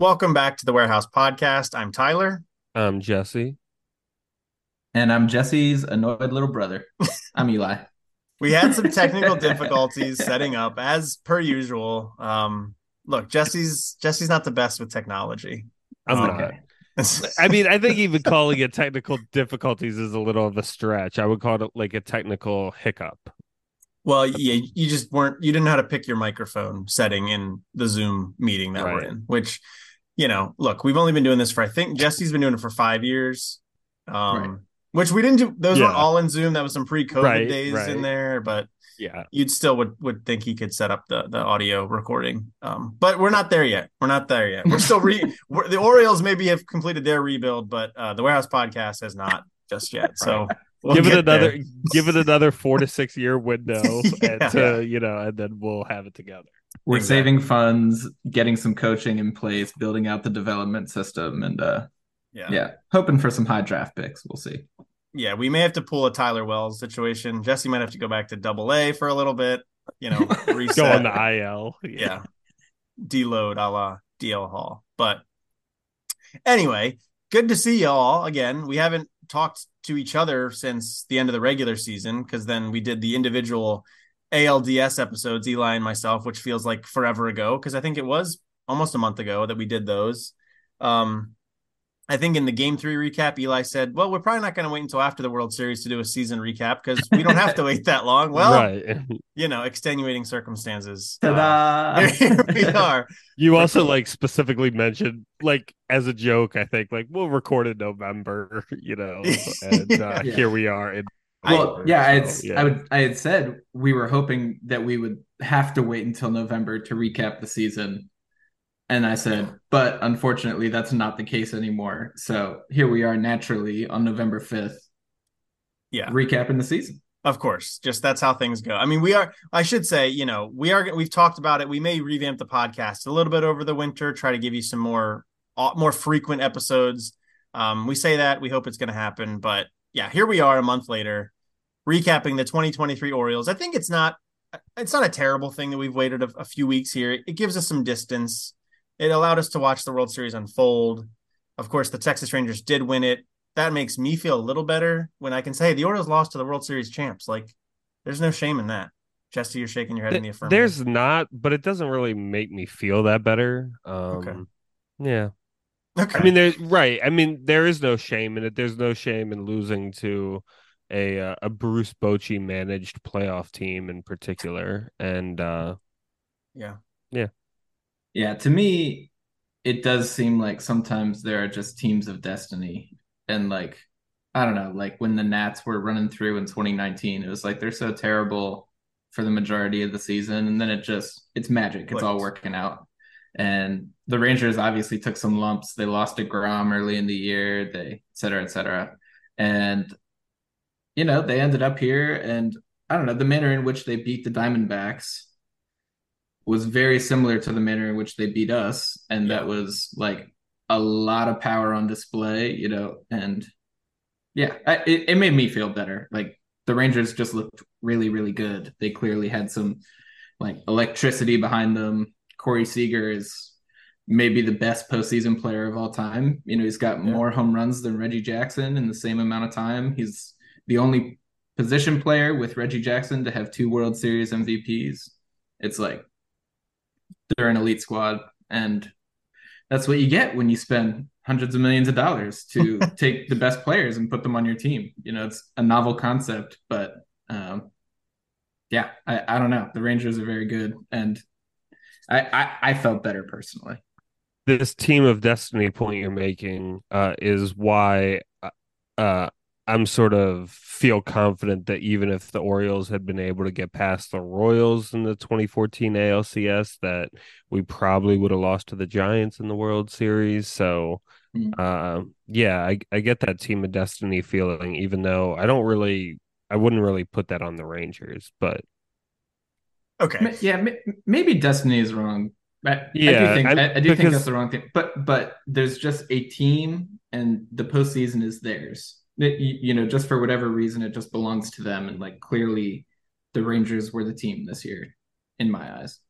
Welcome back to the Warehouse Podcast. I'm Tyler. I'm Jesse. And I'm Jesse's annoyed little brother. I'm Eli. We had some technical difficulties setting up as per usual. Um, look, Jesse's Jesse's not the best with technology. I'm Um, not. I mean, I think even calling it technical difficulties is a little of a stretch. I would call it like a technical hiccup. well, yeah, you just weren't you didn't know how to pick your microphone setting in the Zoom meeting that we're in, which you know, look, we've only been doing this for I think Jesse's been doing it for five years. Um Right. which we didn't do those Yeah. weren't all in Zoom. That was some pre-COVID Right, days right. in there, but Yeah. you'd still would would think he could set up the the audio recording. Um, but we're not there yet. We're not there yet. We're still re we're, the Orioles maybe have completed their rebuild, but uh, the Warehouse Podcast has not just yet. So we'll give it there. another give it another four to six year window Yeah. and to, you know, and then we'll have it together. We're Exactly. saving funds, getting some coaching in place, building out the development system, and uh Yeah. yeah, hoping for some high draft picks. We'll see. yeah, we may have to pull a Tyler Wells situation. Jesse might have to go back to Double A for a little bit. You know, reset. Go on the IL. yeah, deload a la DL Hall. But anyway, good to see y'all again. We haven't talked to each other since the end of the regular season because then we did the individual ALDS episodes, Eli and myself, which feels like forever ago because I think it was almost a month ago that we did those. Um, I think in the game three recap, Eli said, Well, we're probably not going to wait until after the World Series to do a season recap because we don't have to wait that long. Well, right. you know, extenuating circumstances. Uh, Ta-da! here we are. You also like specifically mentioned like as a joke, I think, like we'll record in November, you know, and uh, Yeah. here we are in well, October, yeah, so, it's yeah. I would I had said we were hoping that we would have to wait until November to recap the season. And I said, but unfortunately that's not the case anymore. So here we are naturally on November 5th, Yeah. recapping the season. Of course, just that's how things go. I mean, we are. I should say, you know, we are. We've talked about it. We may revamp the podcast a little bit over the winter, try to give you some more, uh, more frequent episodes. Um, we say that we hope it's going to happen, but yeah, here we are a month later, recapping the 2023 Orioles. I think it's not. It's not a terrible thing that we've waited a, a few weeks here. It gives us some distance. It allowed us to watch the World Series unfold. Of course, the Texas Rangers did win it that makes me feel a little better when I can say the Orioles lost to the World Series champs. Like, there's no shame in that. Jesse, you're shaking your head in the affirmative. There's not, but it doesn't really make me feel that better. Um Okay. yeah. Okay. I mean there's right. I mean there is no shame in it. There's no shame in losing to a uh, a Bruce Bochy managed playoff team in particular. And uh yeah, Yeah, yeah. to me, it does seem like sometimes there are just teams of destiny. And like, I don't know, like when the Nats were running through in 2019, it was like they're so terrible for the majority of the season. And then it just, it's magic. It's all working out. And the Rangers obviously took some lumps. They lost deGrom early in the year, they, et cetera, et cetera. And, you know, they ended up here. And I don't know, the manner in which they beat the Diamondbacks was very similar to the manner in which they beat us, and that was like a lot of power on display, you know. And yeah, I, it, it made me feel better. Like the Rangers just looked really, really good. They clearly had some like electricity behind them. Corey Seager is maybe the best postseason player of all time. You know, he's got Yeah. more home runs than Reggie Jackson in the same amount of time. He's the only position player with Reggie Jackson to have two World Series MVPs. It's like they're an elite squad, and that's what you get when you spend hundreds of millions of dollars to take the best players and put them on your team. You know, it's a novel concept, but um, yeah, I, I don't know. The Rangers are very good, and I, I, I felt better personally. this team of destiny point you're making uh, is why uh, uh, I'm sort of feel confident that even if the Orioles had been able to get past the Royals in the 2014 ALCS, that we probably would have lost to the Giants in the World Series. So, mm. uh, yeah, I, I get that team of destiny feeling, even though I don't really, I wouldn't really put that on the Rangers, but okay, yeah, maybe destiny is wrong. I, yeah, I do think I, I do because... think that's the wrong thing, but but there's just a team, and the postseason is theirs it, you know, just for whatever reason, it just belongs to them. And like clearly, the Rangers were the team this year, in my eyes.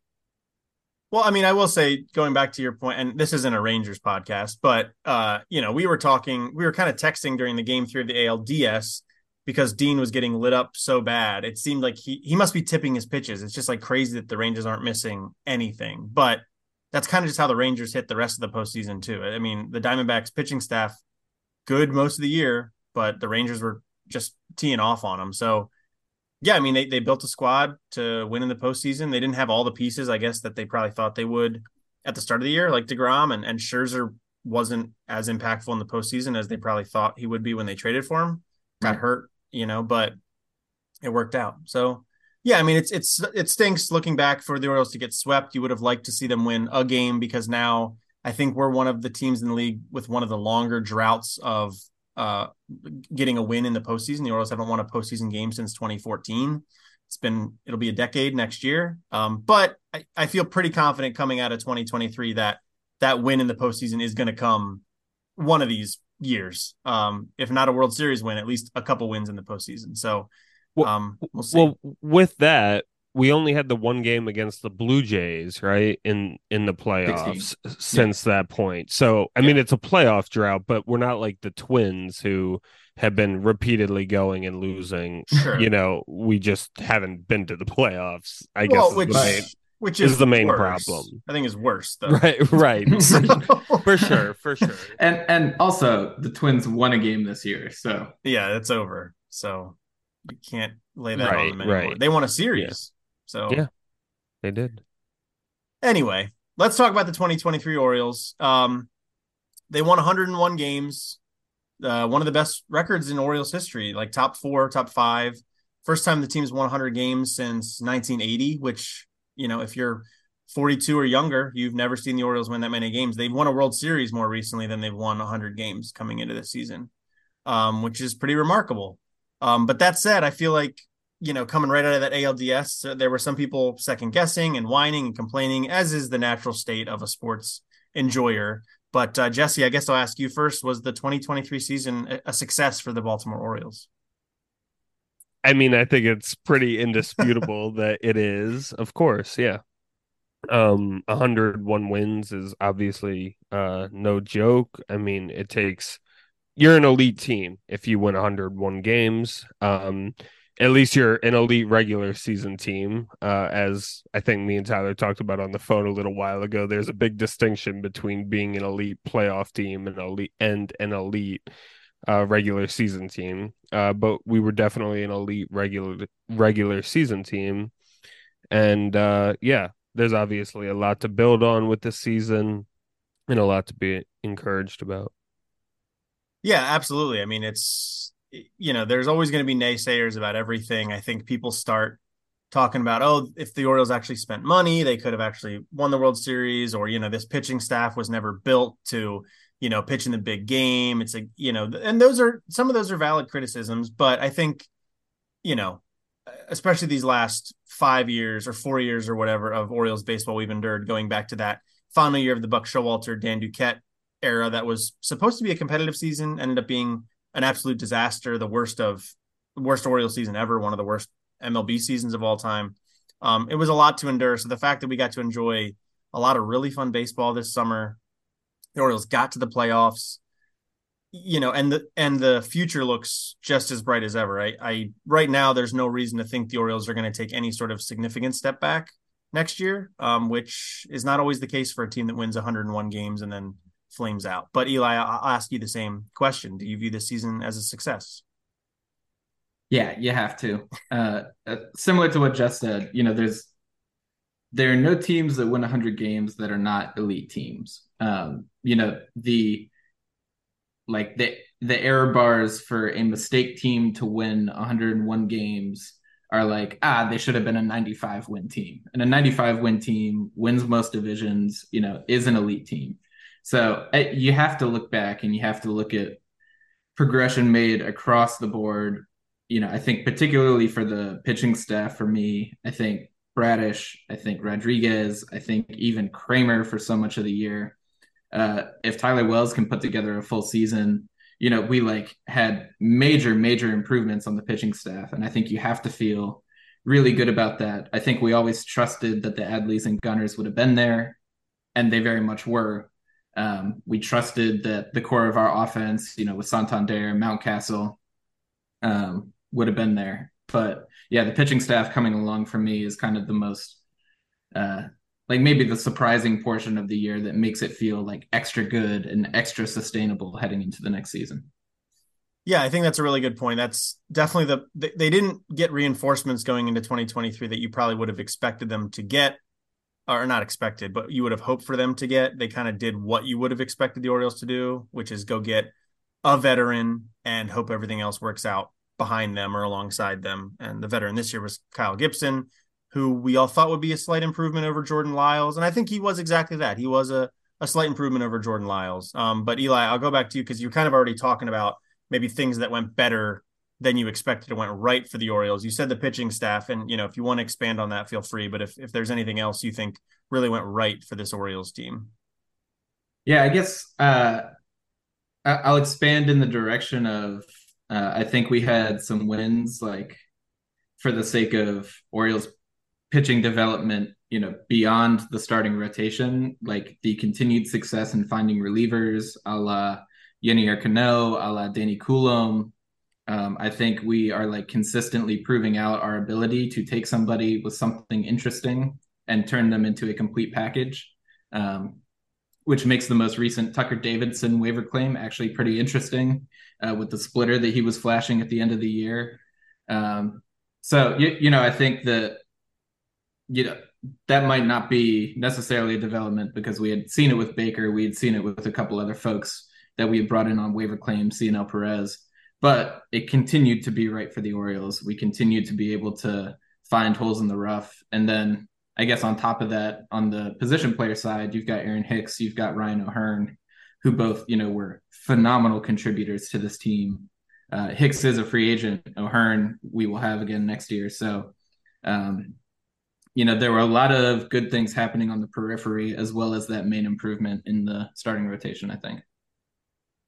Well, I mean, I will say, going back to your point, and this isn't a Rangers podcast, but uh, you know, we were talking, we were kind of texting during the game through the ALDS because Dean was getting lit up so bad. It seemed like he he must be tipping his pitches. It's just like crazy that the Rangers aren't missing anything. But that's kind of just how the Rangers hit the rest of the postseason too. I mean, the Diamondbacks pitching staff good most of the year, but the Rangers were just teeing off on them. So, yeah, I mean, they, they built a squad to win in the postseason. They didn't have all the pieces, I guess, that they probably thought they would at the start of the year, like DeGrom and, and Scherzer wasn't as impactful in the postseason as they probably thought he would be when they traded for him. Got hurt, you know, but it worked out. So, yeah, I mean, it's it's it stinks looking back for the Orioles to get swept. You would have liked to see them win a game because now I think we're one of the teams in the league with one of the longer droughts of uh, getting a win in the postseason. The Orioles haven't won a postseason game since 2014. It's been it'll be a decade next year. Um, but I, I feel pretty confident coming out of 2023 that that win in the postseason is going to come one of these years. Um, if not a World Series win, at least a couple wins in the postseason. So um, we'll, well with that, we only had the one game against the Blue Jays, right? In in the playoffs 16. since yeah. that point. So I yeah. mean it's a playoff drought, but we're not like the twins who have been repeatedly going and losing. Sure. You know, we just haven't been to the playoffs, I well, guess which, main, which is, is the main worse. problem. I think is worse though. Right, right. for sure, for sure. And and also the twins won a game this year, so yeah, it's over. So you can't lay that right, on them anymore. Right. They won a series. So yeah, they did. Anyway, let's talk about the 2023 Orioles. Um, they won 101 games, uh, one of the best records in Orioles history, like top four, top five. First time the team's won 100 games since 1980, which, you know, if you're 42 or younger, you've never seen the Orioles win that many games. They've won a World Series more recently than they've won 100 games coming into this season, um, which is pretty remarkable. Um, but that said, I feel like you know, coming right out of that ALDS, there were some people second guessing and whining and complaining, as is the natural state of a sports enjoyer. But uh, Jesse, I guess I'll ask you first: Was the 2023 season a success for the Baltimore Orioles? I mean, I think it's pretty indisputable that it is. Of course, yeah. Um, 101 wins is obviously uh no joke. I mean, it takes you're an elite team if you win 101 games. Um at least you're an elite regular season team. Uh, as I think me and Tyler talked about on the phone a little while ago, there's a big distinction between being an elite playoff team and elite and an elite uh, regular season team. Uh, but we were definitely an elite regular regular season team, and uh, yeah, there's obviously a lot to build on with this season, and a lot to be encouraged about. Yeah, absolutely. I mean, it's you know, there's always going to be naysayers about everything. I think people start talking about, oh, if the Orioles actually spent money, they could have actually won the World Series, or you know, this pitching staff was never built to, you know, pitch in the big game. It's a, you know, and those are some of those are valid criticisms, but I think, you know, especially these last five years or four years or whatever of Orioles baseball we've endured, going back to that final year of the Buck Showalter, Dan Duquette era that was supposed to be a competitive season, ended up being an absolute disaster, the worst of worst Orioles season ever, one of the worst MLB seasons of all time. Um, it was a lot to endure. So the fact that we got to enjoy a lot of really fun baseball this summer, the Orioles got to the playoffs, you know, and the and the future looks just as bright as ever. I, I right now there's no reason to think the Orioles are going to take any sort of significant step back next year, um, which is not always the case for a team that wins 101 games and then flames out. But Eli, I'll ask you the same question. Do you view this season as a success? Yeah, you have to. Uh, uh, similar to what Jess said, you know, there's there are no teams that win 100 games that are not elite teams. Um, you know, the like the the error bars for a mistake team to win 101 games are like ah they should have been a 95 win team and a 95 win team wins most divisions you know is an elite team so eh, you have to look back and you have to look at progression made across the board you know i think particularly for the pitching staff for me i think bradish i think rodriguez i think even kremer for so much of the year uh, if tyler wells can put together a full season you know, we like had major, major improvements on the pitching staff. And I think you have to feel really good about that. I think we always trusted that the Adleys and Gunners would have been there, and they very much were. Um, we trusted that the core of our offense, you know, with Santander, Mountcastle, um, would have been there. But yeah, the pitching staff coming along for me is kind of the most uh, like maybe the surprising portion of the year that makes it feel like extra good and extra sustainable heading into the next season. Yeah, I think that's a really good point. That's definitely the they didn't get reinforcements going into 2023 that you probably would have expected them to get or not expected, but you would have hoped for them to get. They kind of did what you would have expected the Orioles to do, which is go get a veteran and hope everything else works out behind them or alongside them. And the veteran this year was Kyle Gibson who we all thought would be a slight improvement over Jordan Lyles. And I think he was exactly that. He was a, a slight improvement over Jordan Lyles. Um, but Eli, I'll go back to you because you're kind of already talking about maybe things that went better than you expected It went right for the Orioles. You said the pitching staff, and you know, if you want to expand on that, feel free. But if, if there's anything else you think really went right for this Orioles team. Yeah, I guess uh, I'll expand in the direction of uh, I think we had some wins like for the sake of Orioles pitching development, you know, beyond the starting rotation, like the continued success in finding relievers, a la Yennier Cano, a la Danny Coulombe. Um, I think we are like consistently proving out our ability to take somebody with something interesting and turn them into a complete package, um, which makes the most recent Tucker Davidson waiver claim actually pretty interesting uh, with the splitter that he was flashing at the end of the year. Um, so you, you know, I think that you know that might not be necessarily a development because we had seen it with Baker, we had seen it with a couple other folks that we had brought in on waiver claims, Cionel Perez, but it continued to be right for the Orioles. We continued to be able to find holes in the rough, and then I guess on top of that, on the position player side, you've got Aaron Hicks, you've got Ryan O'Hearn, who both you know were phenomenal contributors to this team. Uh, Hicks is a free agent. O'Hearn we will have again next year, so um, you know, there were a lot of good things happening on the periphery as well as that main improvement in the starting rotation, I think.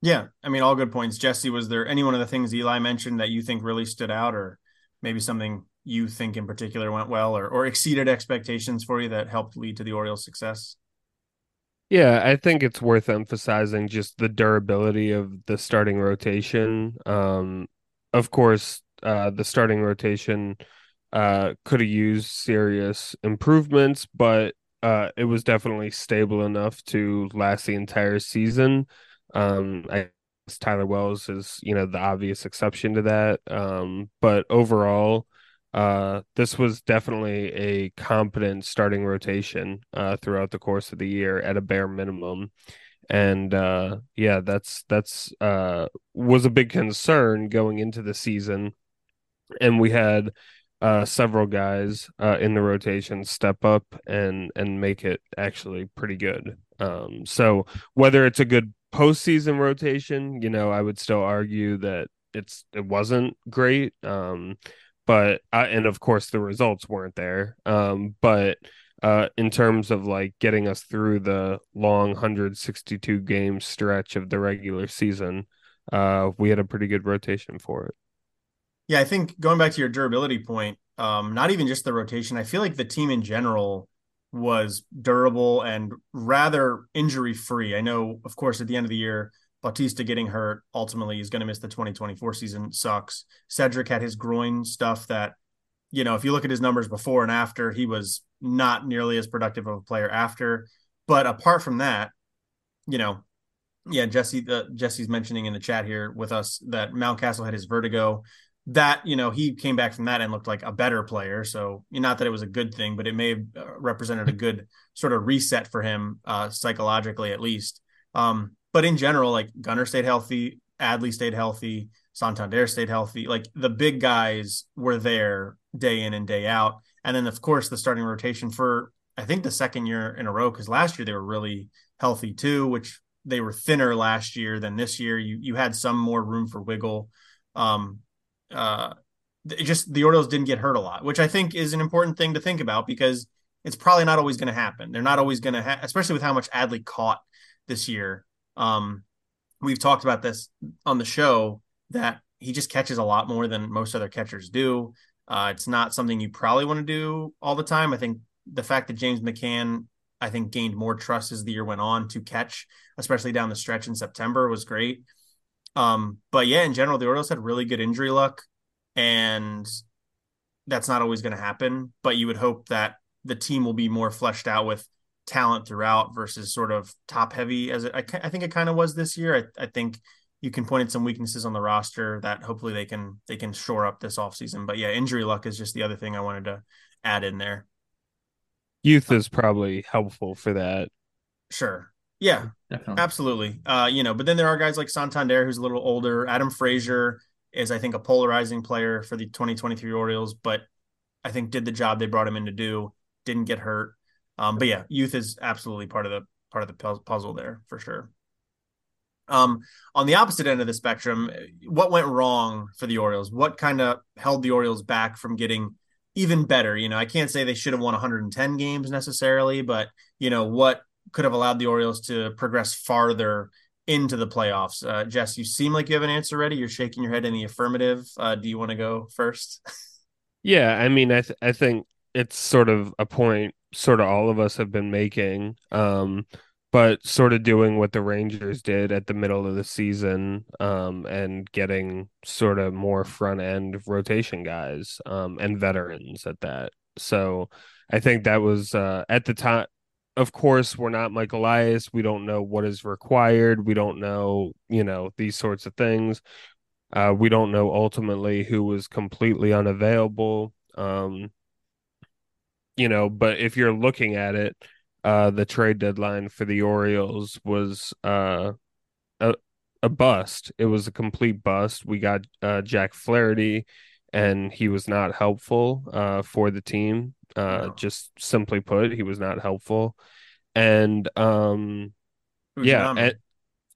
Yeah, I mean, all good points. Jesse, was there any one of the things Eli mentioned that you think really stood out, or maybe something you think in particular went well or, or exceeded expectations for you that helped lead to the Orioles' success? Yeah, I think it's worth emphasizing just the durability of the starting rotation. Um, of course, uh, the starting rotation uh, could have used serious improvements, but uh, it was definitely stable enough to last the entire season. Um, I Tyler Wells is, you know, the obvious exception to that. Um, but overall, uh, this was definitely a competent starting rotation uh, throughout the course of the year at a bare minimum. And uh, yeah, that's that's uh, was a big concern going into the season. And we had uh, several guys uh, in the rotation step up and and make it actually pretty good. Um, so whether it's a good postseason rotation, you know, I would still argue that it's it wasn't great. Um, but I, and of course the results weren't there. Um, but uh, in terms of like getting us through the long 162 game stretch of the regular season, uh, we had a pretty good rotation for it. Yeah, I think going back to your durability point, um, not even just the rotation, I feel like the team in general was durable and rather injury free. I know, of course, at the end of the year, Bautista getting hurt ultimately is going to miss the 2024 season. Sucks. Cedric had his groin stuff that, you know, if you look at his numbers before and after, he was not nearly as productive of a player after. But apart from that, you know, yeah, Jesse, uh, Jesse's mentioning in the chat here with us that Mountcastle had his vertigo that you know he came back from that and looked like a better player so not that it was a good thing but it may have uh, represented a good sort of reset for him uh psychologically at least um but in general like gunner stayed healthy Adley stayed healthy, Santander stayed healthy. Like the big guys were there day in and day out. And then, of course, the starting rotation for, I think, the second year in a row, because last year they were really healthy too, which they were thinner last year than this year. You you had some more room for wiggle. Um, uh, just the Orioles didn't get hurt a lot, which I think is an important thing to think about because it's probably not always going to happen. They're not always going to, ha- especially with how much Adley caught this year. Um, we've talked about this on the show that he just catches a lot more than most other catchers do. Uh, it's not something you probably want to do all the time. I think the fact that James McCann, I think, gained more trust as the year went on to catch, especially down the stretch in September, was great. Um, but yeah, in general, the Orioles had really good injury luck, and that's not always going to happen. But you would hope that the team will be more fleshed out with talent throughout versus sort of top heavy as it, I, I think it kind of was this year. I, I think you can point at some weaknesses on the roster that hopefully they can they can shore up this offseason. But yeah, injury luck is just the other thing I wanted to add in there. Youth is probably helpful for that. Sure. Yeah, Definitely. absolutely. Uh, you know, but then there are guys like Santander who's a little older. Adam Frazier is, I think, a polarizing player for the 2023 Orioles, but I think did the job they brought him in to do. Didn't get hurt. Um, but yeah, youth is absolutely part of the part of the puzzle there for sure. Um, on the opposite end of the spectrum, what went wrong for the Orioles? What kind of held the Orioles back from getting even better? You know, I can't say they should have won 110 games necessarily, but you know what could have allowed the Orioles to progress farther into the playoffs. Uh, Jess, you seem like you have an answer ready. You're shaking your head in the affirmative. Uh, do you want to go first? yeah, I mean, I th- I think it's sort of a point sort of all of us have been making. Um, but sort of doing what the Rangers did at the middle of the season um, and getting sort of more front end rotation guys um, and veterans at that. So I think that was uh, at the time. Of course, we're not Mike Elias. We don't know what is required. We don't know, you know, these sorts of things. Uh, we don't know ultimately who was completely unavailable. Um, you know, but if you're looking at it, uh, the trade deadline for the Orioles was uh, a a bust. It was a complete bust. We got uh, Jack Flaherty, and he was not helpful uh, for the team. Uh, no. Just simply put, he was not helpful. And um, yeah, and,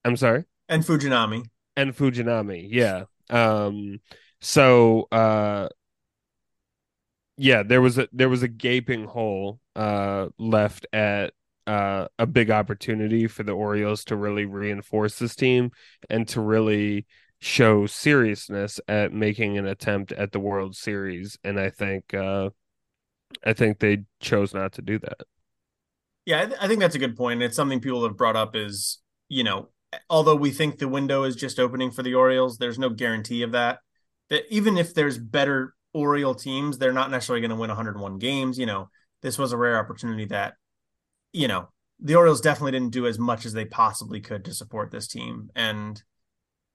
I'm sorry. And Fujinami. And Fujinami, yeah. Um, so uh, yeah, there was a there was a gaping hole uh, left at uh, a big opportunity for the Orioles to really reinforce this team and to really show seriousness at making an attempt at the World Series. And I think uh, I think they chose not to do that. Yeah, I, th- I think that's a good point. It's something people have brought up is you know although we think the window is just opening for the Orioles, there's no guarantee of that. That even if there's better Oriole teams, they're not necessarily going to win 101 games. You know, this was a rare opportunity that, you know, the Orioles definitely didn't do as much as they possibly could to support this team. And,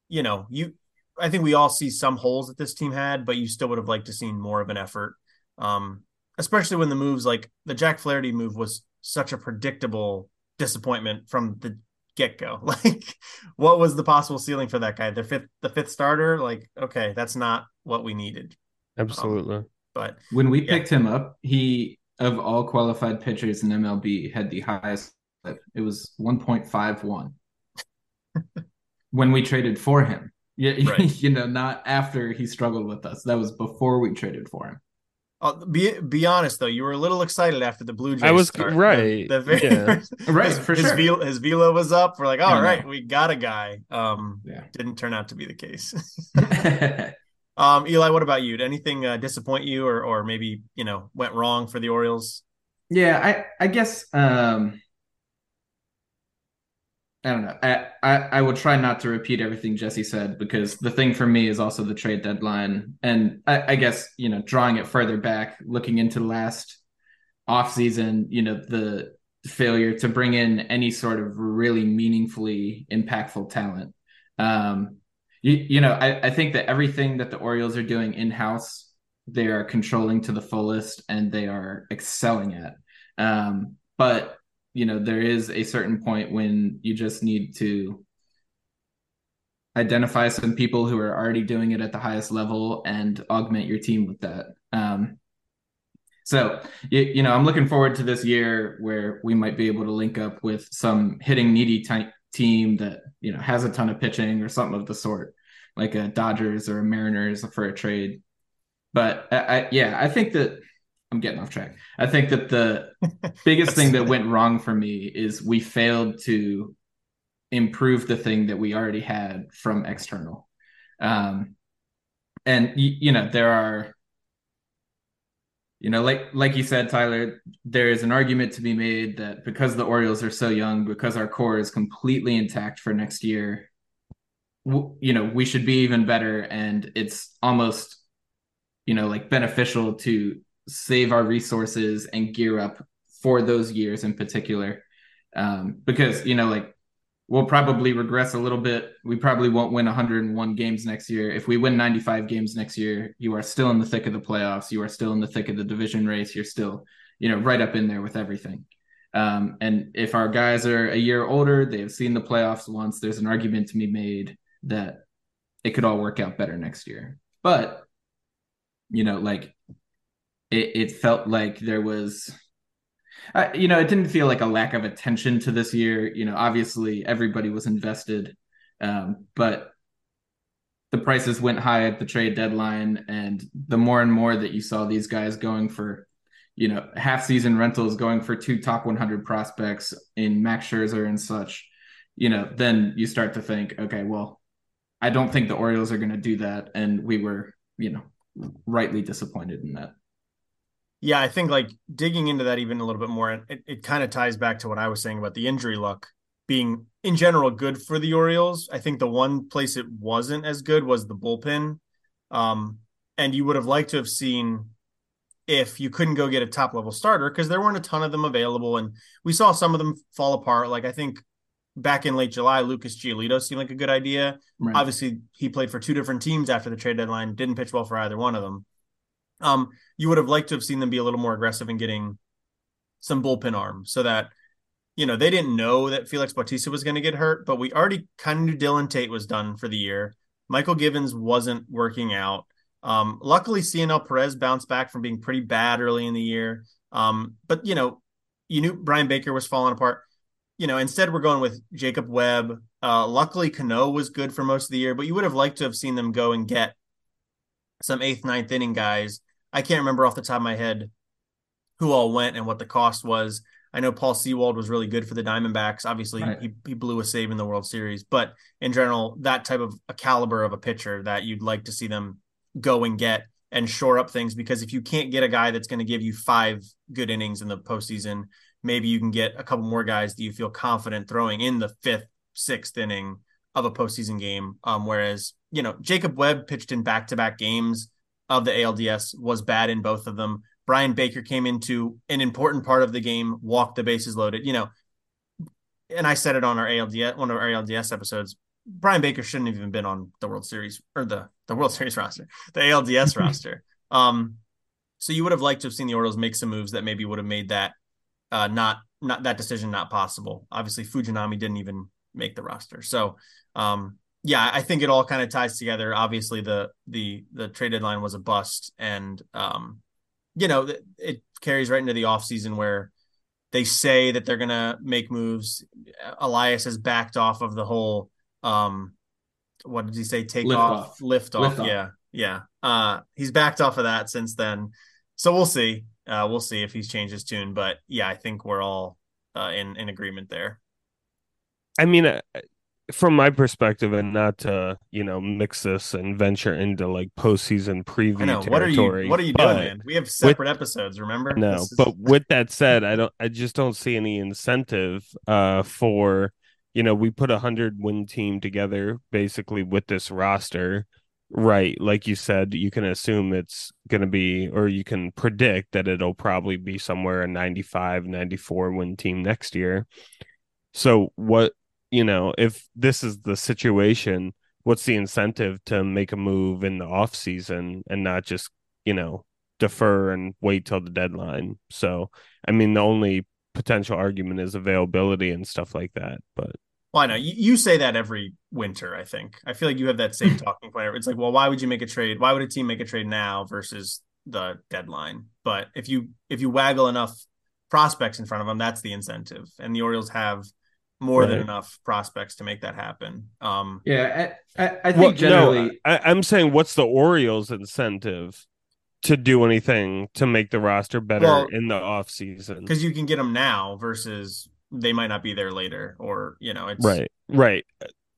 you know, you, I think we all see some holes that this team had, but you still would have liked to seen more of an effort. Um, especially when the moves like the Jack Flaherty move was such a predictable disappointment from the get go. Like, what was the possible ceiling for that guy? The fifth, the fifth starter. Like, okay, that's not what we needed. Absolutely. Um, but when we yeah. picked him up, he of all qualified pitchers in MLB had the highest. It was 1.51 when we traded for him. Yeah, right. you know, not after he struggled with us. That was before we traded for him. Uh, be be honest though, you were a little excited after the Blue Jays. I was start. right. The, the very yeah. first, right his, for his sure. Velo, his velo was up. We're like, all right, we got a guy. Um, yeah. didn't turn out to be the case. Um, Eli, what about you? Did anything uh, disappoint you, or or maybe you know went wrong for the Orioles? Yeah, I I guess um, I don't know. I, I I will try not to repeat everything Jesse said because the thing for me is also the trade deadline, and I, I guess you know drawing it further back, looking into last off season, you know the failure to bring in any sort of really meaningfully impactful talent. Um, you, you know, I, I think that everything that the Orioles are doing in house, they are controlling to the fullest and they are excelling at. Um, but you know, there is a certain point when you just need to identify some people who are already doing it at the highest level and augment your team with that. Um, so, you, you, know, I'm looking forward to this year where we might be able to link up with some hitting needy type team that, you know, has a ton of pitching or something of the sort, like a Dodgers or a Mariners for a trade. But I, I yeah, I think that I'm getting off track. I think that the biggest thing that went wrong for me is we failed to improve the thing that we already had from external. Um, and you, you know, there are you know, like like you said, Tyler, there is an argument to be made that because the Orioles are so young, because our core is completely intact for next year, w- you know, we should be even better, and it's almost, you know, like beneficial to save our resources and gear up for those years in particular, um, because you know, like we'll probably regress a little bit. We probably won't win 101 games next year. If we win 95 games next year, you are still in the thick of the playoffs. You are still in the thick of the division race. You're still, you know, right up in there with everything. Um, and if our guys are a year older, they have seen the playoffs once. There's an argument to be made that it could all work out better next year. But you know, like it, it felt like there was you know, it didn't feel like a lack of attention to this year. You know, obviously everybody was invested, um, but the prices went high at the trade deadline, and the more and more that you saw these guys going for, you know, half season rentals, going for two top 100 prospects in Max Scherzer and such, you know, then you start to think, okay, well, I don't think the Orioles are going to do that, and we were, you know, rightly disappointed in that. Yeah, I think like digging into that even a little bit more, it, it kind of ties back to what I was saying about the injury luck being in general good for the Orioles. I think the one place it wasn't as good was the bullpen. Um, and you would have liked to have seen if you couldn't go get a top level starter because there weren't a ton of them available. And we saw some of them fall apart. Like I think back in late July, Lucas Giolito seemed like a good idea. Right. Obviously, he played for two different teams after the trade deadline, didn't pitch well for either one of them. Um, you would have liked to have seen them be a little more aggressive in getting some bullpen arm so that you know they didn't know that Felix Bautista was going to get hurt, but we already kind of knew Dylan Tate was done for the year. Mychal Givens wasn't working out. Um, luckily, Cionel Perez bounced back from being pretty bad early in the year. Um, but you know, you knew Bryan Baker was falling apart. You know, instead we're going with Jacob Webb. Uh, luckily, Cano was good for most of the year, but you would have liked to have seen them go and get some eighth, ninth inning guys I can't remember off the top of my head who all went and what the cost was. I know Paul Sewald was really good for the Diamondbacks. Obviously, right. he, he blew a save in the World Series, but in general, that type of a caliber of a pitcher that you'd like to see them go and get and shore up things because if you can't get a guy that's going to give you five good innings in the postseason, maybe you can get a couple more guys that you feel confident throwing in the fifth, sixth inning of a postseason game. Um, whereas, you know, Jacob Webb pitched in back to back games of the ALDS was bad in both of them. Bryan Baker came into an important part of the game, walked the bases loaded, you know. And I said it on our ALDS, one of our ALDS episodes. Bryan Baker shouldn't have even been on the World Series or the the World Series roster, the ALDS roster. Um, so you would have liked to have seen the Orioles make some moves that maybe would have made that uh, not not that decision not possible. Obviously, Fujinami didn't even make the roster. So um, yeah, I think it all kind of ties together. Obviously, the the the trade deadline was a bust, and um, you know, it, it carries right into the offseason where they say that they're gonna make moves. Elias has backed off of the whole um, what did he say? Take lift off, off, lift off. Lift yeah, off. yeah. Uh, he's backed off of that since then. So we'll see. Uh, we'll see if he's changed his tune. But yeah, I think we're all uh, in in agreement there. I mean, uh, from my perspective, and not to you know mix this and venture into like postseason preview know, What are you? What are you doing, man? We have separate with, episodes. Remember? No, is... but with that said, I don't. I just don't see any incentive uh for you know we put a hundred win team together basically with this roster. Right, like you said, you can assume it's going to be, or you can predict that it'll probably be somewhere a 95, 94 win team next year. So, what you know, if this is the situation, what's the incentive to make a move in the off season and not just, you know, defer and wait till the deadline? So, I mean, the only potential argument is availability and stuff like that, but Well, I know you, you say that every winter. I think I feel like you have that same talking point. It's like, well, why would you make a trade? Why would a team make a trade now versus the deadline? But if you if you waggle enough prospects in front of them, that's the incentive. And the Orioles have more right. than enough prospects to make that happen. Um, yeah, I, I, I think well, generally, no, I, I'm saying, what's the Orioles' incentive to do anything to make the roster better well, in the off season? Because you can get them now versus they might not be there later, or you know, it's right, right,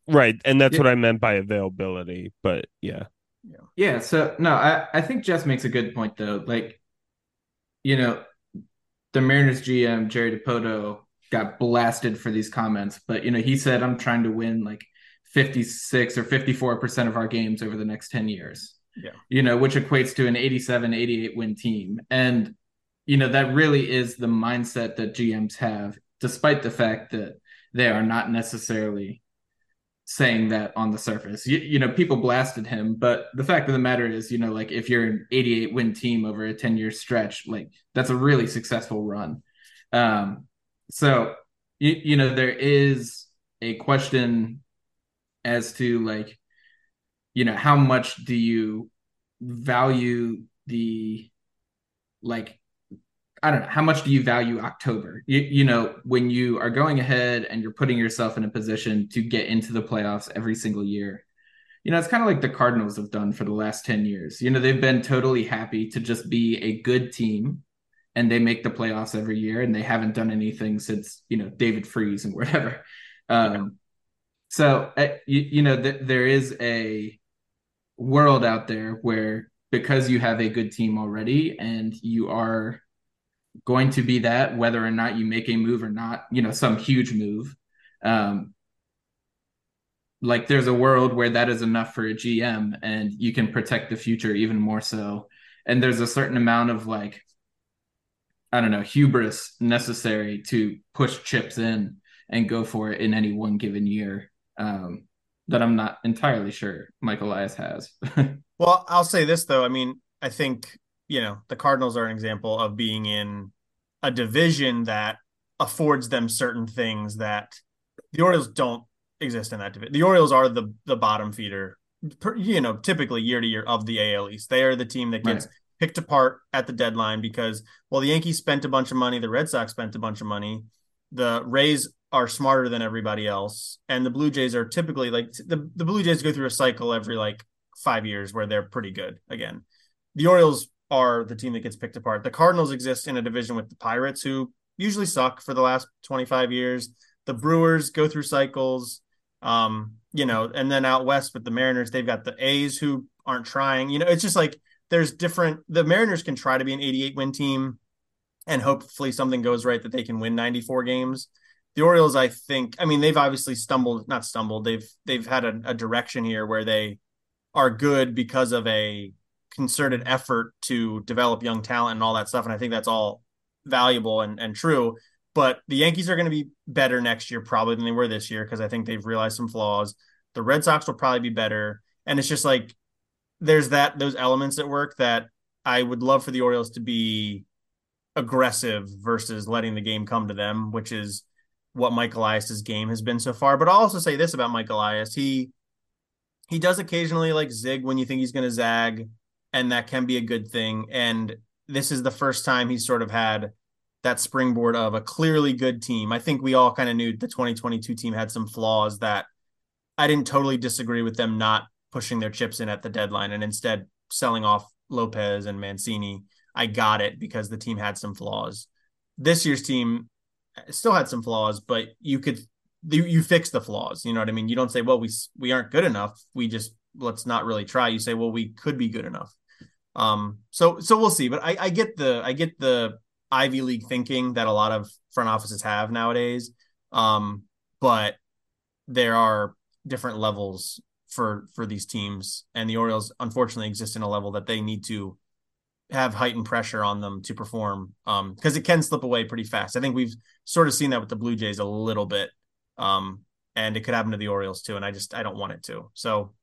right, and that's yeah. what I meant by availability. But yeah, yeah, yeah. So no, I I think Jess makes a good point though. Like, you know, the Mariners GM Jerry Dipoto got blasted for these comments, but you know, he said I'm trying to win like 56 or 54% of our games over the next 10 years. Yeah. You know, which equates to an 87, 88 win team. And you know, that really is the mindset that GMs have despite the fact that they are not necessarily saying that on the surface. You, you know, people blasted him, but the fact of the matter is, you know, like if you're an 88 win team over a 10 year stretch, like that's a really successful run. Um, so you, you know there is a question as to like you know how much do you value the like I don't know how much do you value October? You, you know when you are going ahead and you're putting yourself in a position to get into the playoffs every single year. You know, it's kind of like the Cardinals have done for the last 10 years. You know, they've been totally happy to just be a good team and they make the playoffs every year and they haven't done anything since you know David Freese and whatever. Um, so uh, you, you, know th- there is a world out there where because you have a good team already and you are going to be that whether or not you make a move or not you know some huge move um, like there's a world where that is enough for a gm and you can protect the future even more so and there's a certain amount of like I don't know, hubris necessary to push chips in and go for it in any one given year. Um, that I'm not entirely sure Michael Elias has. well, I'll say this though. I mean, I think, you know, the Cardinals are an example of being in a division that affords them certain things that the Orioles don't exist in that division. The Orioles are the the bottom feeder, you know, typically year to year of the AL East. They are the team that gets right picked apart at the deadline because well the Yankees spent a bunch of money, the Red Sox spent a bunch of money, the Rays are smarter than everybody else, and the Blue Jays are typically like the, the Blue Jays go through a cycle every like five years where they're pretty good again. The Orioles are the team that gets picked apart. The Cardinals exist in a division with the Pirates, who usually suck for the last 25 years. The Brewers go through cycles. Um, you know, and then out west with the Mariners, they've got the A's who aren't trying. You know, it's just like there's different the Mariners can try to be an 88 win team and hopefully something goes right that they can win 94 games. The Orioles, I think, I mean, they've obviously stumbled, not stumbled. They've they've had a, a direction here where they are good because of a concerted effort to develop young talent and all that stuff. And I think that's all valuable and, and true. But the Yankees are going to be better next year, probably than they were this year, because I think they've realized some flaws. The Red Sox will probably be better. And it's just like there's that those elements at work that I would love for the Orioles to be aggressive versus letting the game come to them, which is what Mike Elias's game has been so far. But I'll also say this about Mike Elias: he he does occasionally like zig when you think he's going to zag, and that can be a good thing. And this is the first time he's sort of had that springboard of a clearly good team. I think we all kind of knew the 2022 team had some flaws that I didn't totally disagree with them not pushing their chips in at the deadline and instead selling off Lopez and Mancini. I got it because the team had some flaws. This year's team still had some flaws, but you could you, you fix the flaws. You know what I mean? You don't say, "Well, we we aren't good enough. We just let's not really try." You say, "Well, we could be good enough." Um, so so we'll see. But I, I get the I get the Ivy League thinking that a lot of front offices have nowadays. Um, but there are different levels for for these teams, and the Orioles unfortunately exist in a level that they need to have heightened pressure on them to perform um because it can slip away pretty fast. I think we've sort of seen that with the Blue Jays a little bit. Um and it could happen to the Orioles too and I just I don't want it to. So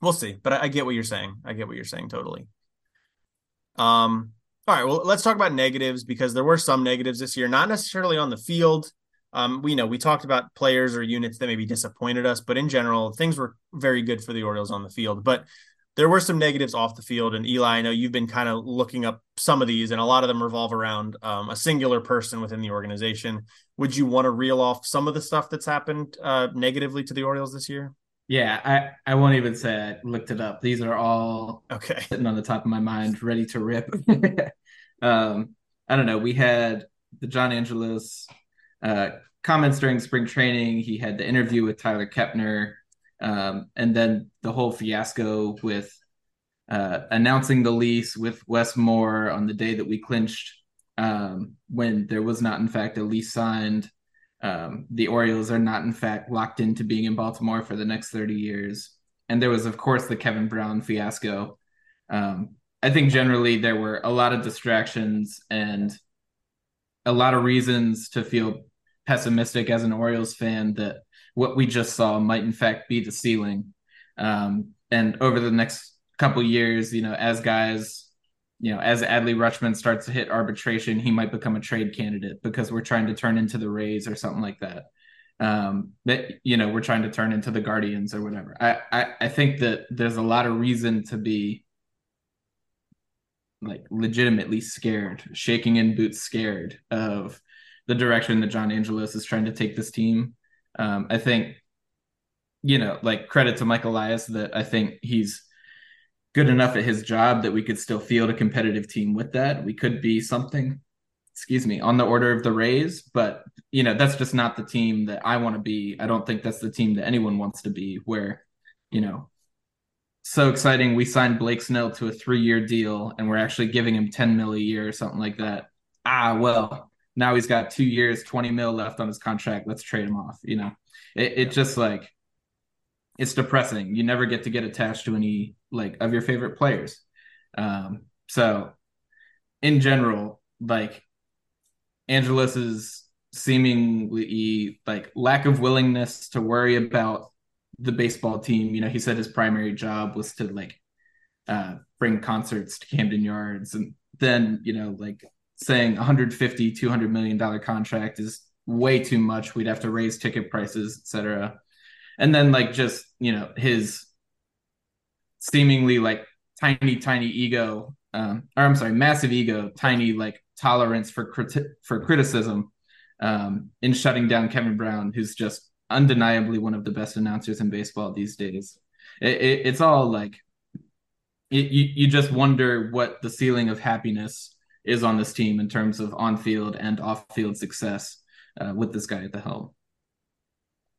we'll see, but I, I get what you're saying. I get what you're saying totally. Um all right, well let's talk about negatives because there were some negatives this year, not necessarily on the field. Um, we know we talked about players or units that maybe disappointed us, but in general, things were very good for the Orioles on the field. But there were some negatives off the field. And Eli, I know you've been kind of looking up some of these, and a lot of them revolve around um, a singular person within the organization. Would you want to reel off some of the stuff that's happened uh, negatively to the Orioles this year? Yeah, I, I won't even say I looked it up. These are all okay sitting on the top of my mind, ready to rip. um, I don't know. We had the John Angelos uh, comments during spring training. He had the interview with Tyler Kepner. Um, and then the whole fiasco with uh, announcing the lease with Wes Moore on the day that we clinched um, when there was not, in fact, a lease signed. Um, the Orioles are not, in fact, locked into being in Baltimore for the next 30 years. And there was, of course, the Kevin Brown fiasco. Um, I think generally there were a lot of distractions and a lot of reasons to feel pessimistic as an Orioles fan that what we just saw might in fact be the ceiling. Um, and over the next couple years, you know, as guys, you know, as Adley Rutschman starts to hit arbitration, he might become a trade candidate because we're trying to turn into the Rays or something like that. Um, that you know, we're trying to turn into the Guardians or whatever. I, I I think that there's a lot of reason to be like legitimately scared, shaking in boots, scared of the direction that John Angelos is trying to take this team. Um, I think, you know, like credit to Mike Elias that I think he's good enough at his job that we could still field a competitive team with that. We could be something, excuse me, on the order of the Rays, but you know, that's just not the team that I want to be. I don't think that's the team that anyone wants to be where, you know, so exciting. We signed Blake Snell to a three year deal and we're actually giving him 10 mil a year or something like that. Ah, well, now he's got two years, 20 mil left on his contract. Let's trade him off. You know, it, it just like, it's depressing. You never get to get attached to any like of your favorite players. Um, so in general, like Angelos's seemingly like lack of willingness to worry about the baseball team. You know, he said his primary job was to like uh, bring concerts to Camden Yards, and then you know, like saying 150 200 million dollar contract is way too much. We'd have to raise ticket prices etc and then like just you know his seemingly like tiny tiny ego um or i'm sorry massive ego tiny like tolerance for criti- for criticism um in shutting down kevin brown who's just undeniably one of the best announcers in baseball these days. It, it, it's all like it, you, you just wonder what the ceiling of happiness is on this team in terms of on field and off field success uh, with this guy at the helm.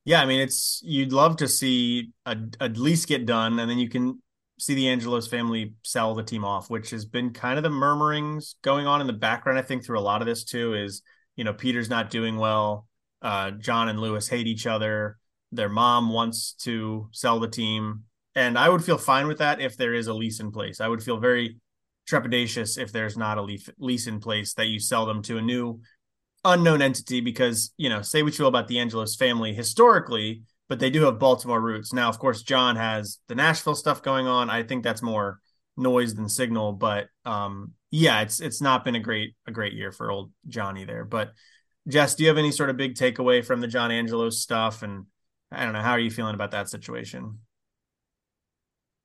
Yeah, I mean, it's you'd love to see a, at least get done, and then you can see the Angelos family sell the team off, which has been kind of the murmurings going on in the background. I think through a lot of this too is you know Peter's not doing well. Uh, John and Lewis hate each other. Their mom wants to sell the team, and I would feel fine with that if there is a lease in place. I would feel very trepidatious if there's not a lease in place that you sell them to a new unknown entity because you know say what you will about the angelos family historically but they do have baltimore roots. Now of course john has the nashville stuff going on. I think that's more noise than signal but um yeah it's it's not been a great a great year for old johnny there but jess do you have any sort of big takeaway from the john angelos stuff? And i don't know how are you feeling about that situation?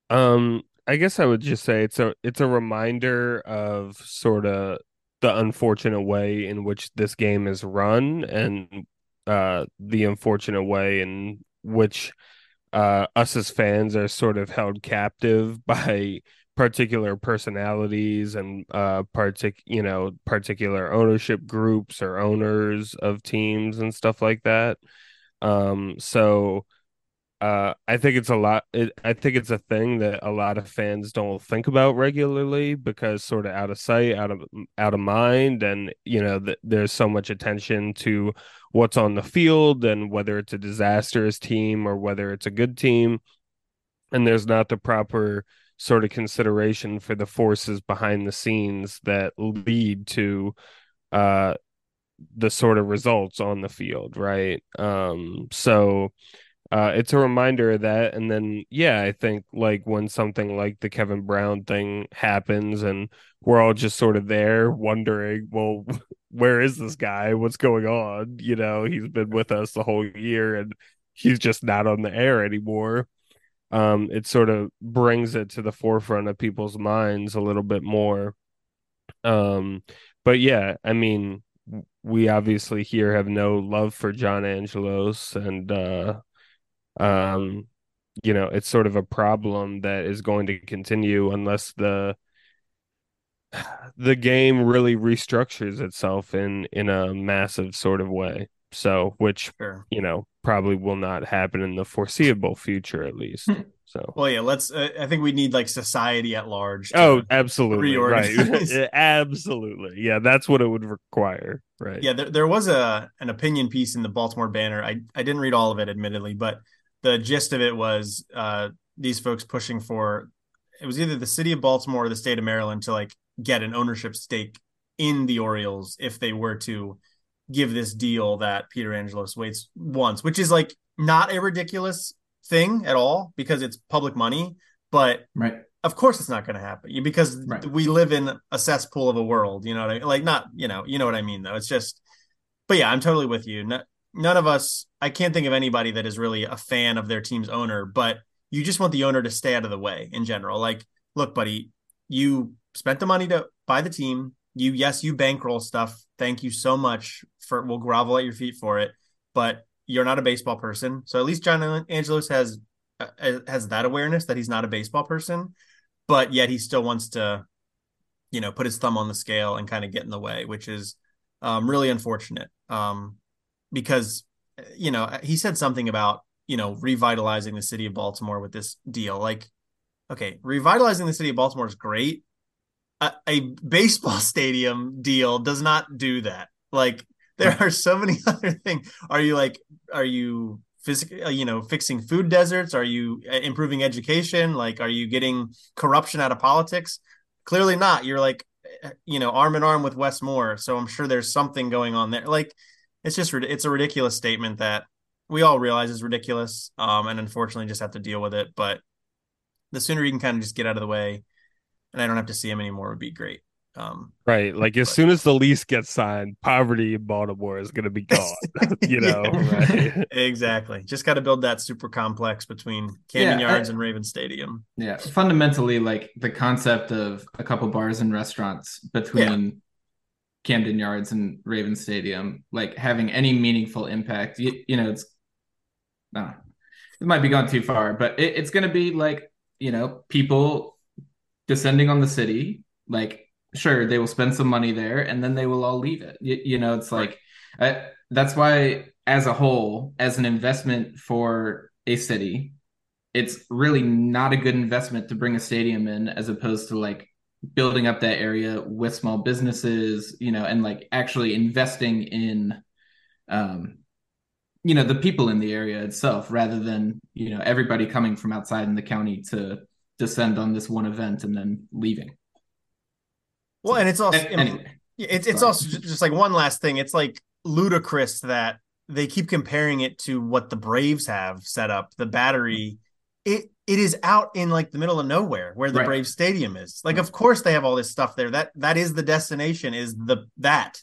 Um I guess I would just say it's a it's a reminder of sort of the unfortunate way in which this game is run and uh, the unfortunate way in which uh, us as fans are sort of held captive by particular personalities and uh partic you know particular ownership groups or owners of teams and stuff like that. Um so uh, I think it's a lot. It, I think it's a thing that a lot of fans don't think about regularly because sort of out of sight, out of out of mind, and you know th- there's so much attention to what's on the field and whether it's a disastrous team or whether it's a good team, and there's not the proper sort of consideration for the forces behind the scenes that lead to uh the sort of results on the field, right? Um, so uh, it's a reminder of that. And then, yeah, I think like when something like the Kevin Brown thing happens and we're all just sort of there wondering, well, where is this guy? What's going on? You know, he's been with us the whole year and he's just not on the air anymore. Um, it sort of brings it to the forefront of people's minds a little bit more. Um, but yeah, I mean, we obviously here have no love for John Angelos and uh um you know, it's sort of a problem that is going to continue unless the the game really restructures itself in in a massive sort of way. So, which sure. you know probably will not happen in the foreseeable future, at least. Hmm. So, well, yeah, let's. Uh, I think we need like society at large. Oh, absolutely, right, absolutely, yeah, that's what it would require, right? Yeah, there, there was a an opinion piece in the Baltimore Banner. I I didn't read all of it, admittedly, but the gist of it was uh, these folks pushing for it was either the city of Baltimore or the state of Maryland to like get an ownership stake in the Orioles if they were to give this deal that Peter Angelos waits wants, which is like not a ridiculous thing at all because it's public money. But right. of course it's not going to happen because right. we live in a cesspool of a world. You know what I mean? Like not, you know, you know what I mean though. It's just, but yeah, I'm totally with you. No, none of us, I can't think of anybody that is really a fan of their team's owner, but you just want the owner to stay out of the way in general. Like, look, buddy, you spent the money to buy the team. You, yes, you bankroll stuff. Thank you so much for, we'll grovel at your feet for it, but you're not a baseball person. So at least John Angelos has, uh, has that awareness that he's not a baseball person, but yet he still wants to, you know, put his thumb on the scale and kind of get in the way, which is um, really unfortunate. Um, because you know he said something about you know revitalizing the city of Baltimore with this deal. Like, okay, revitalizing the city of Baltimore is great. A, a baseball stadium deal does not do that. Like, there are so many other things. Are you like, are you physically, uh, you know, fixing food deserts? Are you uh, improving education? Like, are you getting corruption out of politics? Clearly not. You're like, uh, you know, arm in arm with Wes Moore. So I'm sure there's something going on there. Like, it's just it's a ridiculous statement that we all realize is ridiculous, um, and unfortunately just have to deal with it. But the sooner you can kind of just get out of the way, and I don't have to see him anymore, would be great. Um, right, like as but, soon as the lease gets signed, poverty in Baltimore is going to be gone. you know, yeah, right? exactly. Just got to build that super complex between Camden yeah, Yards I, and Raven Stadium. Yeah, fundamentally, like the concept of a couple bars and restaurants between Camden Yards and Raven Stadium, like having any meaningful impact. You, you know, it's no, it might be gone too far, but it, it's going to be like you know people descending on the city. Like, sure, they will spend some money there, and then they will all leave it. You, you know, it's like I, that's why, as a whole, as an investment for a city, it's really not a good investment to bring a stadium in, as opposed to like building up that area with small businesses, you know, and like actually investing in, um, you know, the people in the area itself, rather than you know everybody coming from outside in the county to descend on this one event and then leaving. Well, and it's also anyway, it's it's Sorry. also just like one last thing. It's like ludicrous that they keep comparing it to what the Braves have set up, the battery. It it is out in like the middle of nowhere where the right. Brave Stadium is. Like, mm-hmm. of course they have all this stuff there. That that is the destination. Is the that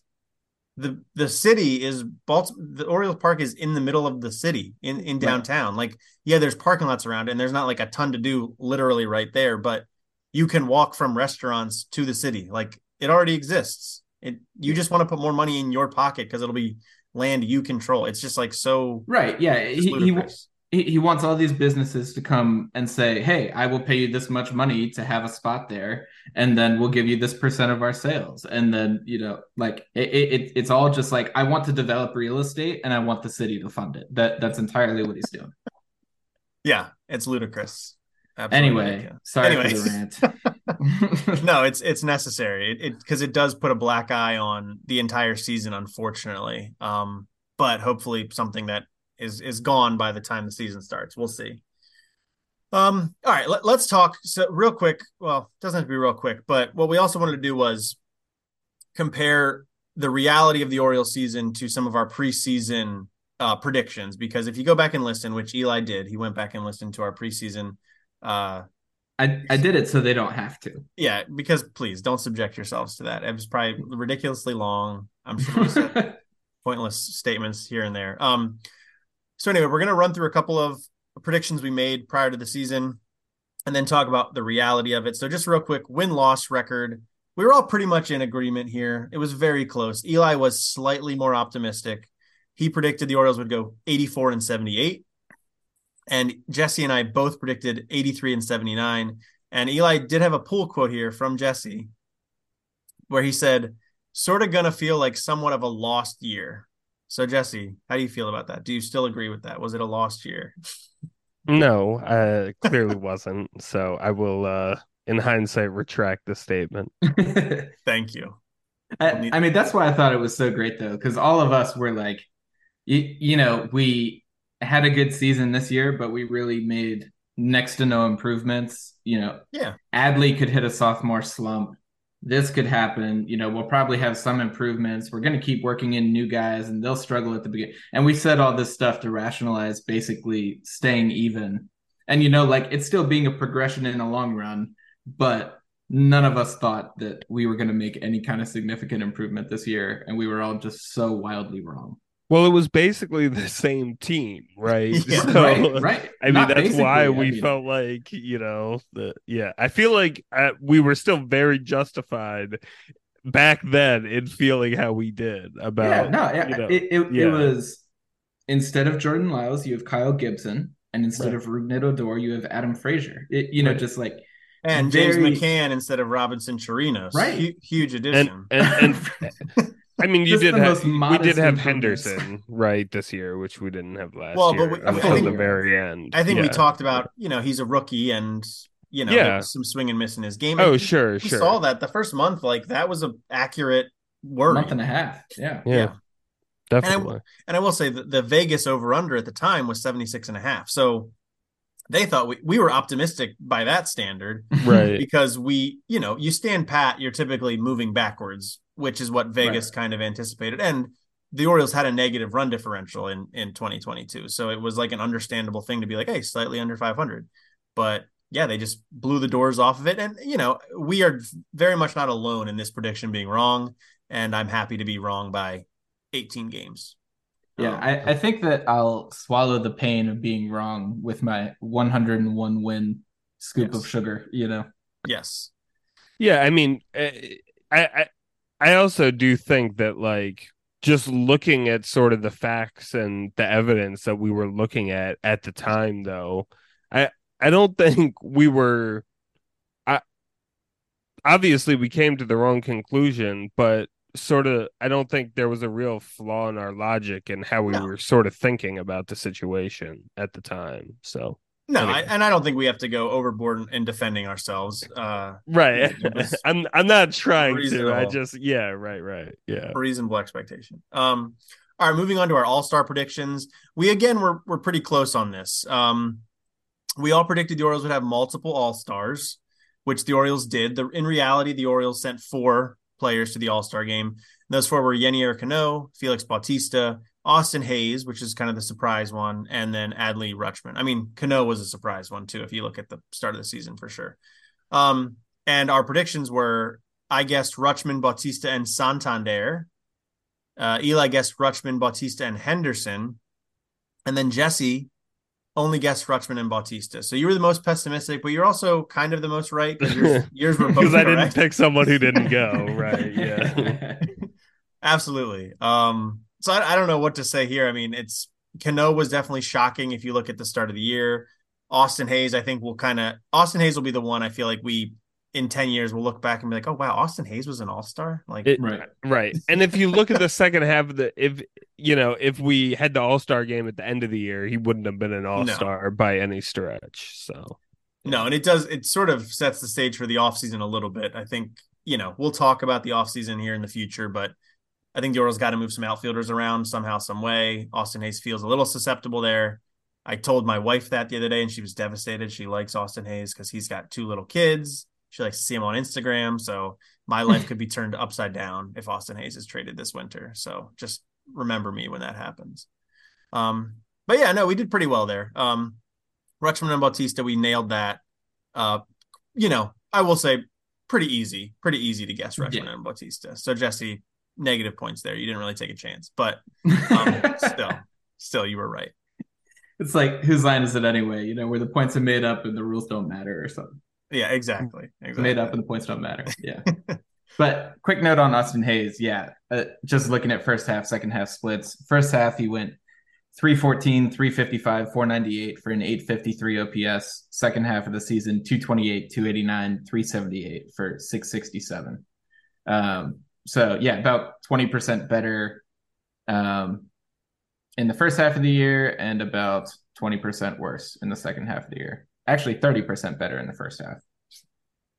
the the city is Baltimore. The Orioles Park is in the middle of the city in in downtown. Right. Like, yeah, there's parking lots around, and there's not like a ton to do literally right there, but you can walk from restaurants to the city. Like, it already exists. It you just want to put more money in your pocket because it'll be land you control. It's just like so right. Yeah, he, he he, wants all these businesses to come and say, "Hey, I will pay you this much money to have a spot there, and then we'll give you this percent of our sales." And then you know, like it, it it's all just like I want to develop real estate, and I want the city to fund it. That that's entirely what he's doing. Yeah, it's ludicrous. Absolutely anyway, ridiculous. sorry anyway. for the rant. no, it's it's necessary. It because it, it does put a black eye on the entire season, unfortunately. Um, but hopefully something that is is gone by the time the season starts. We'll see. Um, all right, let, us talk so real quick. Well, it doesn't have to be real quick, but what we also wanted to do was compare the reality of the Orioles season to some of our preseason uh, predictions. Because if you go back and listen, which Eli did, he went back and listened to our preseason. Uh, I, I did it so they don't have to. Yeah, because please don't subject yourselves to that. It was probably ridiculously long. I'm sure pointless statements here and there. Um, so anyway, we're gonna run through a couple of predictions we made prior to the season, and then talk about the reality of it. So just real quick, win loss record. We were all pretty much in agreement here. It was very close. Eli was slightly more optimistic. He predicted the Orioles would go 84 and 78. And Jesse and I both predicted 83 and 79. And Eli did have a pull quote here from Jesse where he said, sort of going to feel like somewhat of a lost year. So, Jesse, how do you feel about that? Do you still agree with that? Was it a lost year? No, uh, clearly wasn't. So I will, uh, in hindsight, retract the statement. Thank you. I, I mean, that's why I thought it was so great, though, because all of us were like, you, you know, we had a good season this year, but we really made next to no improvements. You know, Yeah. Adley could hit a sophomore slump. This could happen. You know, we'll probably have some improvements. We're going to keep working in new guys and they'll struggle at the beginning. And we said all this stuff to rationalize basically staying even. And, you know, like it's still being a progression in the long run, but none of us thought that we were going to make any kind of significant improvement this year. And we were all just so wildly wrong. Well, it was basically the same team, right? Yeah. So, right, right. I mean, Not that's why basically, I we mean- felt like, you know, the yeah. I feel like uh, we were still very justified back then in feeling how we did Yeah, about. no, yeah, you know, it, it, yeah. it was instead of Jordan Lyles, you have Kyle Gibson, and instead Right. of Rougned Odor, you have Adam Frazier. It, you know, Right. just like And James Very- McCann instead of Robinson Chirinos. Right. Hu- huge and, addition. and and I mean, you did have we did have. Henderson right this year, which we didn't have last Well, but year we- I until think- the very end. I think we talked about, you know, he's a rookie and, you know, Yeah. some swing and miss in his game. Oh, And sure, We sure. saw that the first month, like that was a accurate word. month and a half. Yeah. yeah, yeah. definitely. And I will say that the Vegas over under at the time was 76 and a half. So they thought we, we were optimistic by that standard right. because we, you know, you stand pat, you're typically moving backwards, which is what Vegas kind of anticipated. And the Orioles had a negative run differential in in 2022. So it was like an understandable thing to be like, hey, slightly under 500. But yeah, they just blew the doors off of it. And, you know, we are very much not alone in this prediction being wrong. And I'm happy to be wrong by 18 games. Yeah, Um, I, I think that I'll swallow the pain of being wrong with my 101 win scoop Yes. of sugar, you know. yes. Yeah, I mean, eh, I, I I also do think that like just looking at sort of the facts and the evidence that we were looking at at the time, though, I I don't think we were. I obviously we came to the wrong conclusion, but sort of I don't think there was a real flaw in our logic and how we No. were sort of thinking about the situation at the time. So No. I, and I don't think we have to go overboard in, in defending ourselves. Uh, right, I'm I'm not trying to. I just yeah, right, right, yeah. reasonable expectation. Um, all right, moving on to our All Star predictions. We again were we're pretty close on this. Um, we all predicted the Orioles would have multiple All Stars, which the Orioles did. The, in reality, the Orioles sent four players to the All Star game. Those four were Yennier Cano, Felix Bautista, Austin Hays, which is kind of the surprise one, and then Adley Rutschman. I mean, Cano was a surprise one too, if you look at the start of the season for sure. Um, and our predictions were I guessed Rutschman, Bautista, and Santander. Uh, Eli guessed Rutschman, Bautista, and Henderson. And then Jesse only guessed Rutschman and Bautista. So you were the most pessimistic, but you're also kind of the most right because yours, yours were both because I didn't correct. pick someone who didn't go. Right? Yeah. Absolutely. Um, so I, I don't know what to say here. I mean, it's Cano was definitely shocking if you look at the start of the year. Austin Hays, I think will kind of Austin Hays will be the one I feel like we in 10 years we'll look back and be like, oh wow, Austin Hays was an all-star. Like It- Right. right. And if you look at the second half of the, if you know, if we had the All Star game at the end of the year, he wouldn't have been an All Star by any stretch. So No, and it does it sort of sets the stage for the offseason a little bit. I think, you know, we'll talk about the offseason here in the future, but I think the Orioles got to move some outfielders around somehow, some way. Austin Hays feels a little susceptible there. I told my wife that the other day and she was devastated. She likes Austin Hays because he's got two little kids. She likes to see him on Instagram. So my life could be turned upside down if Austin Hays is traded this winter. So just remember me when that happens. Um, but yeah, no, we did pretty well there. Um, Rutschman and Bautista, we nailed that. Uh, you know, I will say pretty easy, pretty easy to guess Rutschman Yeah. and Bautista. So Jesse, negative points there. You didn't really take a chance, but um, still, still, you were right. It's like whose line is it anyway? You know, where the points are made up and the rules don't matter or something. Yeah, exactly. exactly. Made up and the points don't matter. Yeah. but quick note on Austin Hays. Yeah, uh, just looking at first half, second half splits. First half, he went 314, 355, 498 for an 853 OPS. Second half of the season, 228, 289, 378 for 667. Um, so yeah, about 20% better um, in the first half of the year and about 20% worse in the second half of the year. Actually, 30% better in the first half.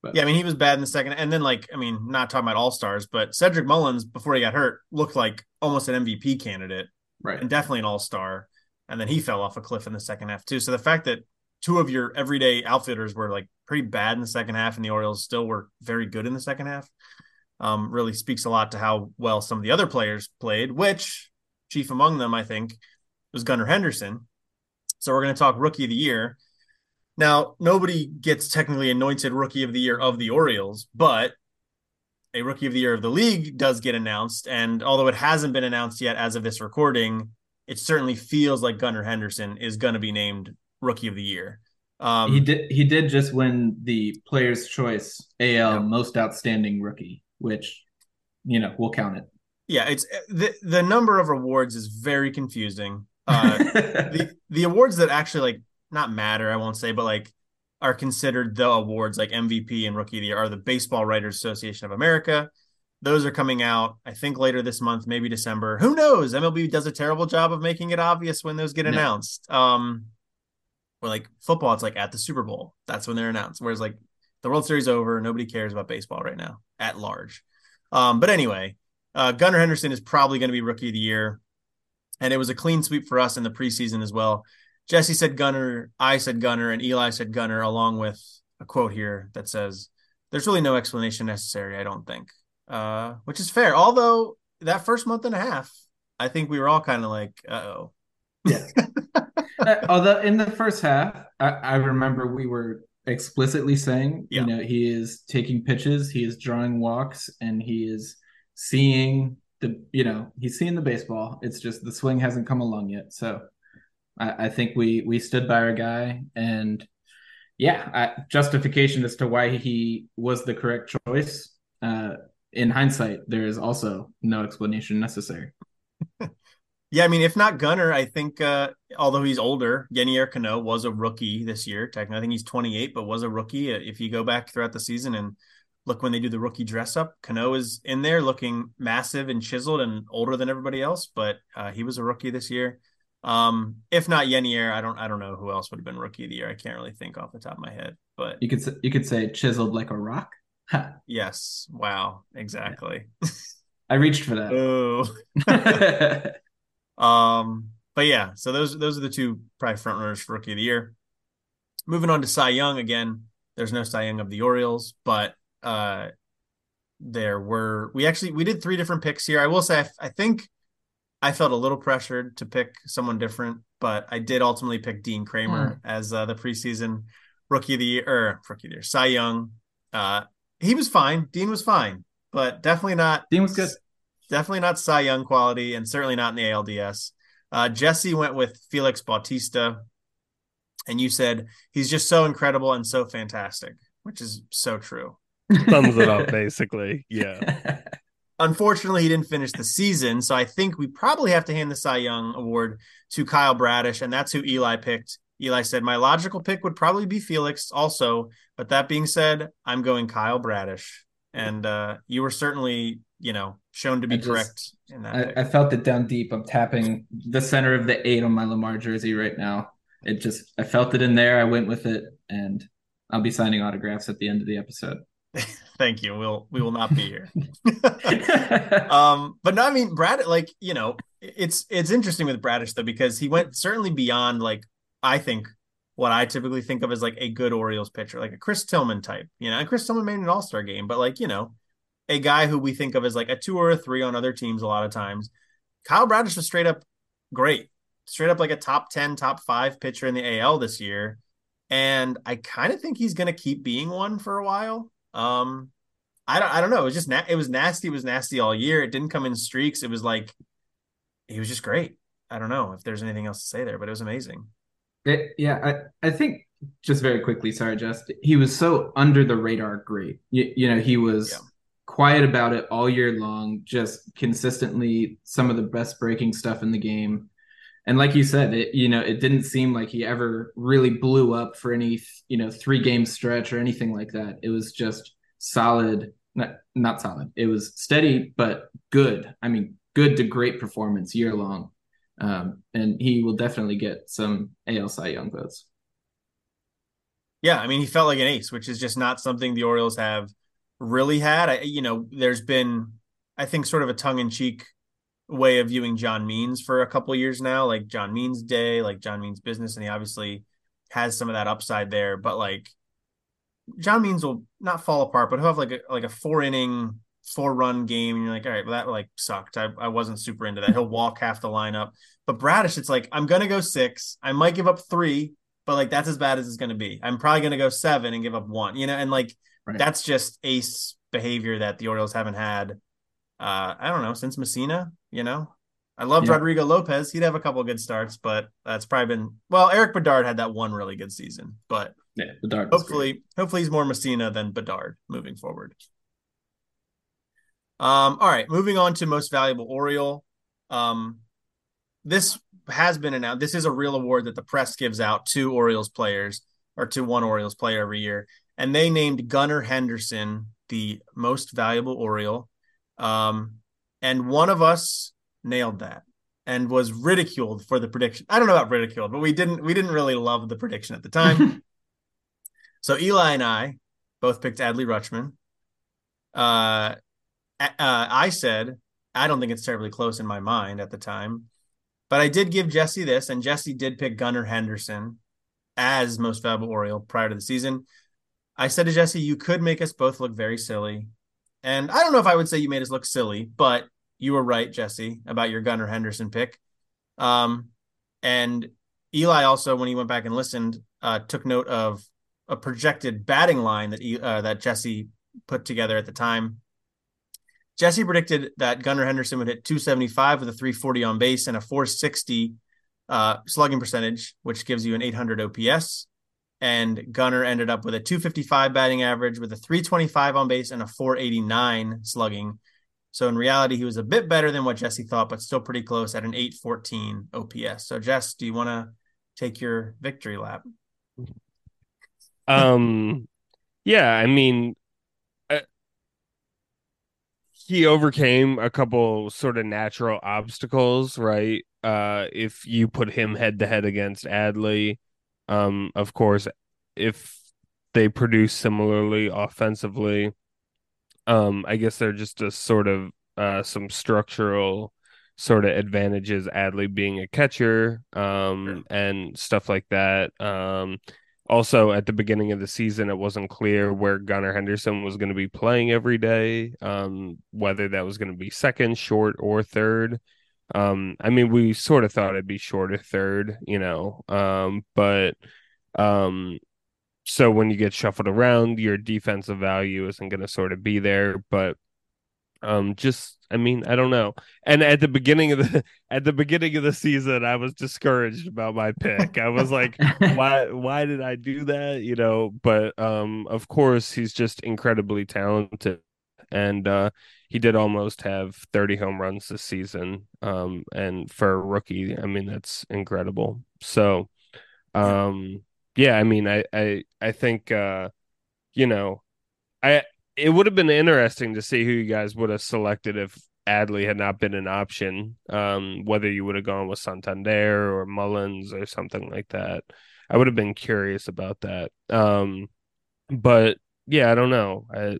But. Yeah, I mean, he was bad in the second. And then, like, I mean, not talking about all stars, but Cedric Mullins, before he got hurt, looked like almost an MVP candidate. Right. And definitely an all star. And then he fell off a cliff in the second half, too. So the fact that two of your everyday outfitters were like pretty bad in the second half and the Orioles still were very good in the second half um, really speaks a lot to how well some of the other players played, which chief among them, I think, was Gunnar Henderson. So we're going to talk rookie of the year. Now, nobody gets technically anointed rookie of the year of the Orioles, but a rookie of the year of the league does get announced. And although it hasn't been announced yet as of this recording, it certainly feels like Gunnar Henderson is going to be named rookie of the year. Um, he did. He did just win the Players' Choice AL yeah. Most Outstanding Rookie, which you know we'll count it. Yeah, it's the the number of awards is very confusing. Uh, the the awards that actually like not matter, I won't say, but like are considered the awards like MVP and Rookie of the Year are the Baseball Writers Association of America. Those are coming out, I think, later this month, maybe December. Who knows? MLB does a terrible job of making it obvious when those get announced. Um, or like football, it's like at the Super Bowl. That's when they're announced. Whereas like the World Series over, nobody cares about baseball right now at large. Um, but anyway, uh, Gunnar Henderson is probably going to be Rookie of the Year, and it was a clean sweep for us in the preseason as well. Jesse said Gunnar, I said Gunnar, and Eli said Gunnar, along with a quote here that says, "There's really no explanation necessary, I don't think," uh, which is fair. Although that first month and a half, I think we were all kind of like, "Uh oh." Yeah. Although in the first half, I, I remember we were explicitly saying, yeah. you know, he is taking pitches, he is drawing walks, and he is seeing the, you know, he's seeing the baseball. It's just the swing hasn't come along yet. So I, I think we we stood by our guy, and yeah, I, justification as to why he was the correct choice. Uh, in hindsight, there is also no explanation necessary. Yeah, I mean, if not Gunnar, I think uh, although he's older, Yennier Cano was a rookie this year. Technically, I think he's 28, but was a rookie. Uh, if you go back throughout the season and look when they do the rookie dress up, Cano is in there looking massive and chiseled and older than everybody else, but uh, he was a rookie this year. Um, if not Yennier, I don't I don't know who else would have been rookie of the year. I can't really think off the top of my head, but you could you could say chiseled like a rock. yes. Wow. Exactly. I reached for that. Oh. Um, but yeah, so those those are the two probably front runners for rookie of the year. Moving on to Cy Young again. There's no Cy Young of the Orioles, but uh, there were we actually we did three different picks here. I will say I, I think I felt a little pressured to pick someone different, but I did ultimately pick Dean Kremer mm. as uh, the preseason rookie of the year or rookie of the year. Cy Young. Uh, he was fine. Dean was fine, but definitely not. Dean was good definitely not Cy Young quality, and certainly not in the ALDS. Uh, Jesse went with Felix Bautista, and you said he's just so incredible and so fantastic, which is so true. Sums it up, basically. Yeah. Unfortunately, he didn't finish the season, so I think we probably have to hand the Cy Young award to Kyle Bradish, and that's who Eli picked. Eli said, My logical pick would probably be Felix also. But that being said, I'm going Kyle Bradish. And uh, you were certainly you know, shown to be just, correct in that. I, I, felt it down deep. I'm tapping the center of the eight on my Lamar jersey right now. It just, I felt it in there. I went with it, and I'll be signing autographs at the end of the episode. Thank you. We'll we will not be here. um, but no, I mean Brad, like you know, it's it's interesting with Bradish though because he went certainly beyond like I think what I typically think of as like a good Orioles pitcher, like a Chris Tillman type. You know, and Chris Tillman made an All Star game, but like you know, a guy who we think of as like a two or a three on other teams a lot of times. Kyle Bradish was straight up great, straight up like a top 10, top five pitcher in the AL this year. And I kind of think he's going to keep being one for a while. Um, I don't I don't know. It was just na- it was nasty. It was nasty all year. It didn't come in streaks. It was like he was just great. I don't know if there's anything else to say there, but it was amazing. It, yeah, I, I think just very quickly, sorry, Just he was so under the radar great. You, you know, he was yeah. Quiet about it all year long, just consistently some of the best breaking stuff in the game. And like you said, it you know, it didn't seem like he ever really blew up for any, you know, three game stretch or anything like that. It was just solid, not not solid. It was steady but good. I mean, good to great performance year long. Um, and he will definitely get some AL Cy Young votes. Yeah, I mean, he felt like an ace, which is just not something the Orioles have really had. I, you know, there's been, I think, sort of a tongue in cheek way of viewing John Means for a couple years now, like John Means Day, like John Means Business, and he obviously has some of that upside there. But like John Means will not fall apart, but he'll have like a like a four inning, four run game, and you're like, all right, well that like sucked. I, I wasn't super into that. He'll walk half the lineup. But Bradish, it's like I'm gonna go six. I might give up three, but like that's as bad as it's gonna be. I'm probably gonna go seven and give up one. You know, and like right. that's just ace behavior that the Orioles haven't had. Uh, I don't know since Mussina. You know, I loved yeah. Rodrigo Lopez. He'd have a couple good starts, but that's probably been well. Erik Bedard had that one really good season, but yeah, Bedard. Hopefully, hopefully he's more Mussina than Bedard moving forward. Um, all right, moving on to most valuable Oriole. Um, this has been announced. This is a real award that the press gives out to Orioles players or to one Orioles player every year, and they named Gunnar Henderson the most valuable Oriole. Um, and one of us nailed that and was ridiculed for the prediction. I don't know about ridiculed, but we didn't we didn't really love the prediction at the time. so Eli and I both picked Adley Rutschman. Uh, uh, I said I don't think it's terribly close in my mind at the time, but I did give Jesse this, and Jesse did pick Gunnar Henderson as most valuable Oriole prior to the season. I said to Jesse, you could make us both look very silly. And I don't know if I would say you made us look silly, but you were right, Jesse, about your Gunnar Henderson pick. Um, and Eli also, when he went back and listened, uh, took note of a projected batting line that uh, that Jesse put together at the time. Jesse predicted that Gunnar Henderson would hit 275 with a 340 on base and a 460 uh, slugging percentage, which gives you an 800 OPS. And Gunnar ended up with a 255 batting average with a 325 on base and a 489 slugging, so in reality, he was a bit better than what Jesse thought, but still pretty close at an 814 OPS. So Jess, do you want to take your victory lap? Um, yeah, I mean, uh, he overcame a couple sort of natural obstacles, right? Uh, if you put him head to head against Adley, um, of course, if they produce similarly offensively, um, I guess they're just a sort of uh, some structural sort of advantages. Adley being a catcher, um, and stuff like that. Um, also, at the beginning of the season, it wasn't clear where Gunnar Henderson was going to be playing every day, um, whether that was going to be second, short, or third. Um, I mean, we sort of thought it'd be short or third, you know, um, but um, so when you get shuffled around, your defensive value isn't going to sort of be there. But um, just I mean, I don't know. And at the beginning of the at the beginning of the season, I was discouraged about my pick. I was like, why why did I do that? You know, but um, of course, he's just incredibly talented, and uh, he did almost have 30 home runs this season. Um, and for a rookie, I mean, that's incredible. So, um yeah, I mean, I I I think uh, you know, I it would have been interesting to see who you guys would have selected if Adley had not been an option. Um, whether you would have gone with Santander or Mullins or something like that. I would have been curious about that. Um, but yeah, I don't know. I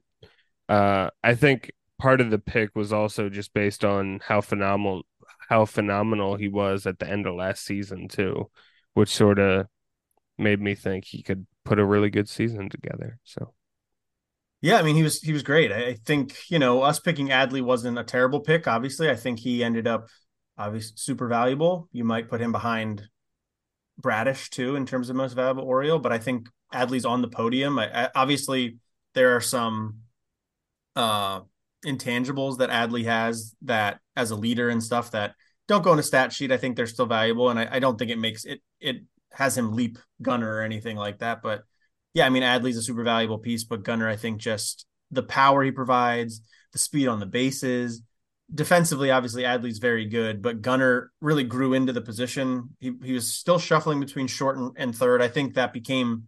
uh, I think part of the pick was also just based on how phenomenal how phenomenal he was at the end of last season too, which sort of made me think he could put a really good season together. So yeah, I mean he was he was great. I think, you know, us picking Adley wasn't a terrible pick, obviously. I think he ended up obviously super valuable. You might put him behind Bradish too in terms of most valuable Oriole, but I think Adley's on the podium. I, I, obviously there are some uh intangibles that Adley has that as a leader and stuff that don't go in a stat sheet. I think they're still valuable, and I, I don't think it makes it it has him leap Gunnar or anything like that. But yeah, I mean Adley's a super valuable piece, but Gunnar, I think just the power he provides, the speed on the bases, defensively, obviously Adley's very good, but Gunnar really grew into the position. He he was still shuffling between short and, and third. I think that became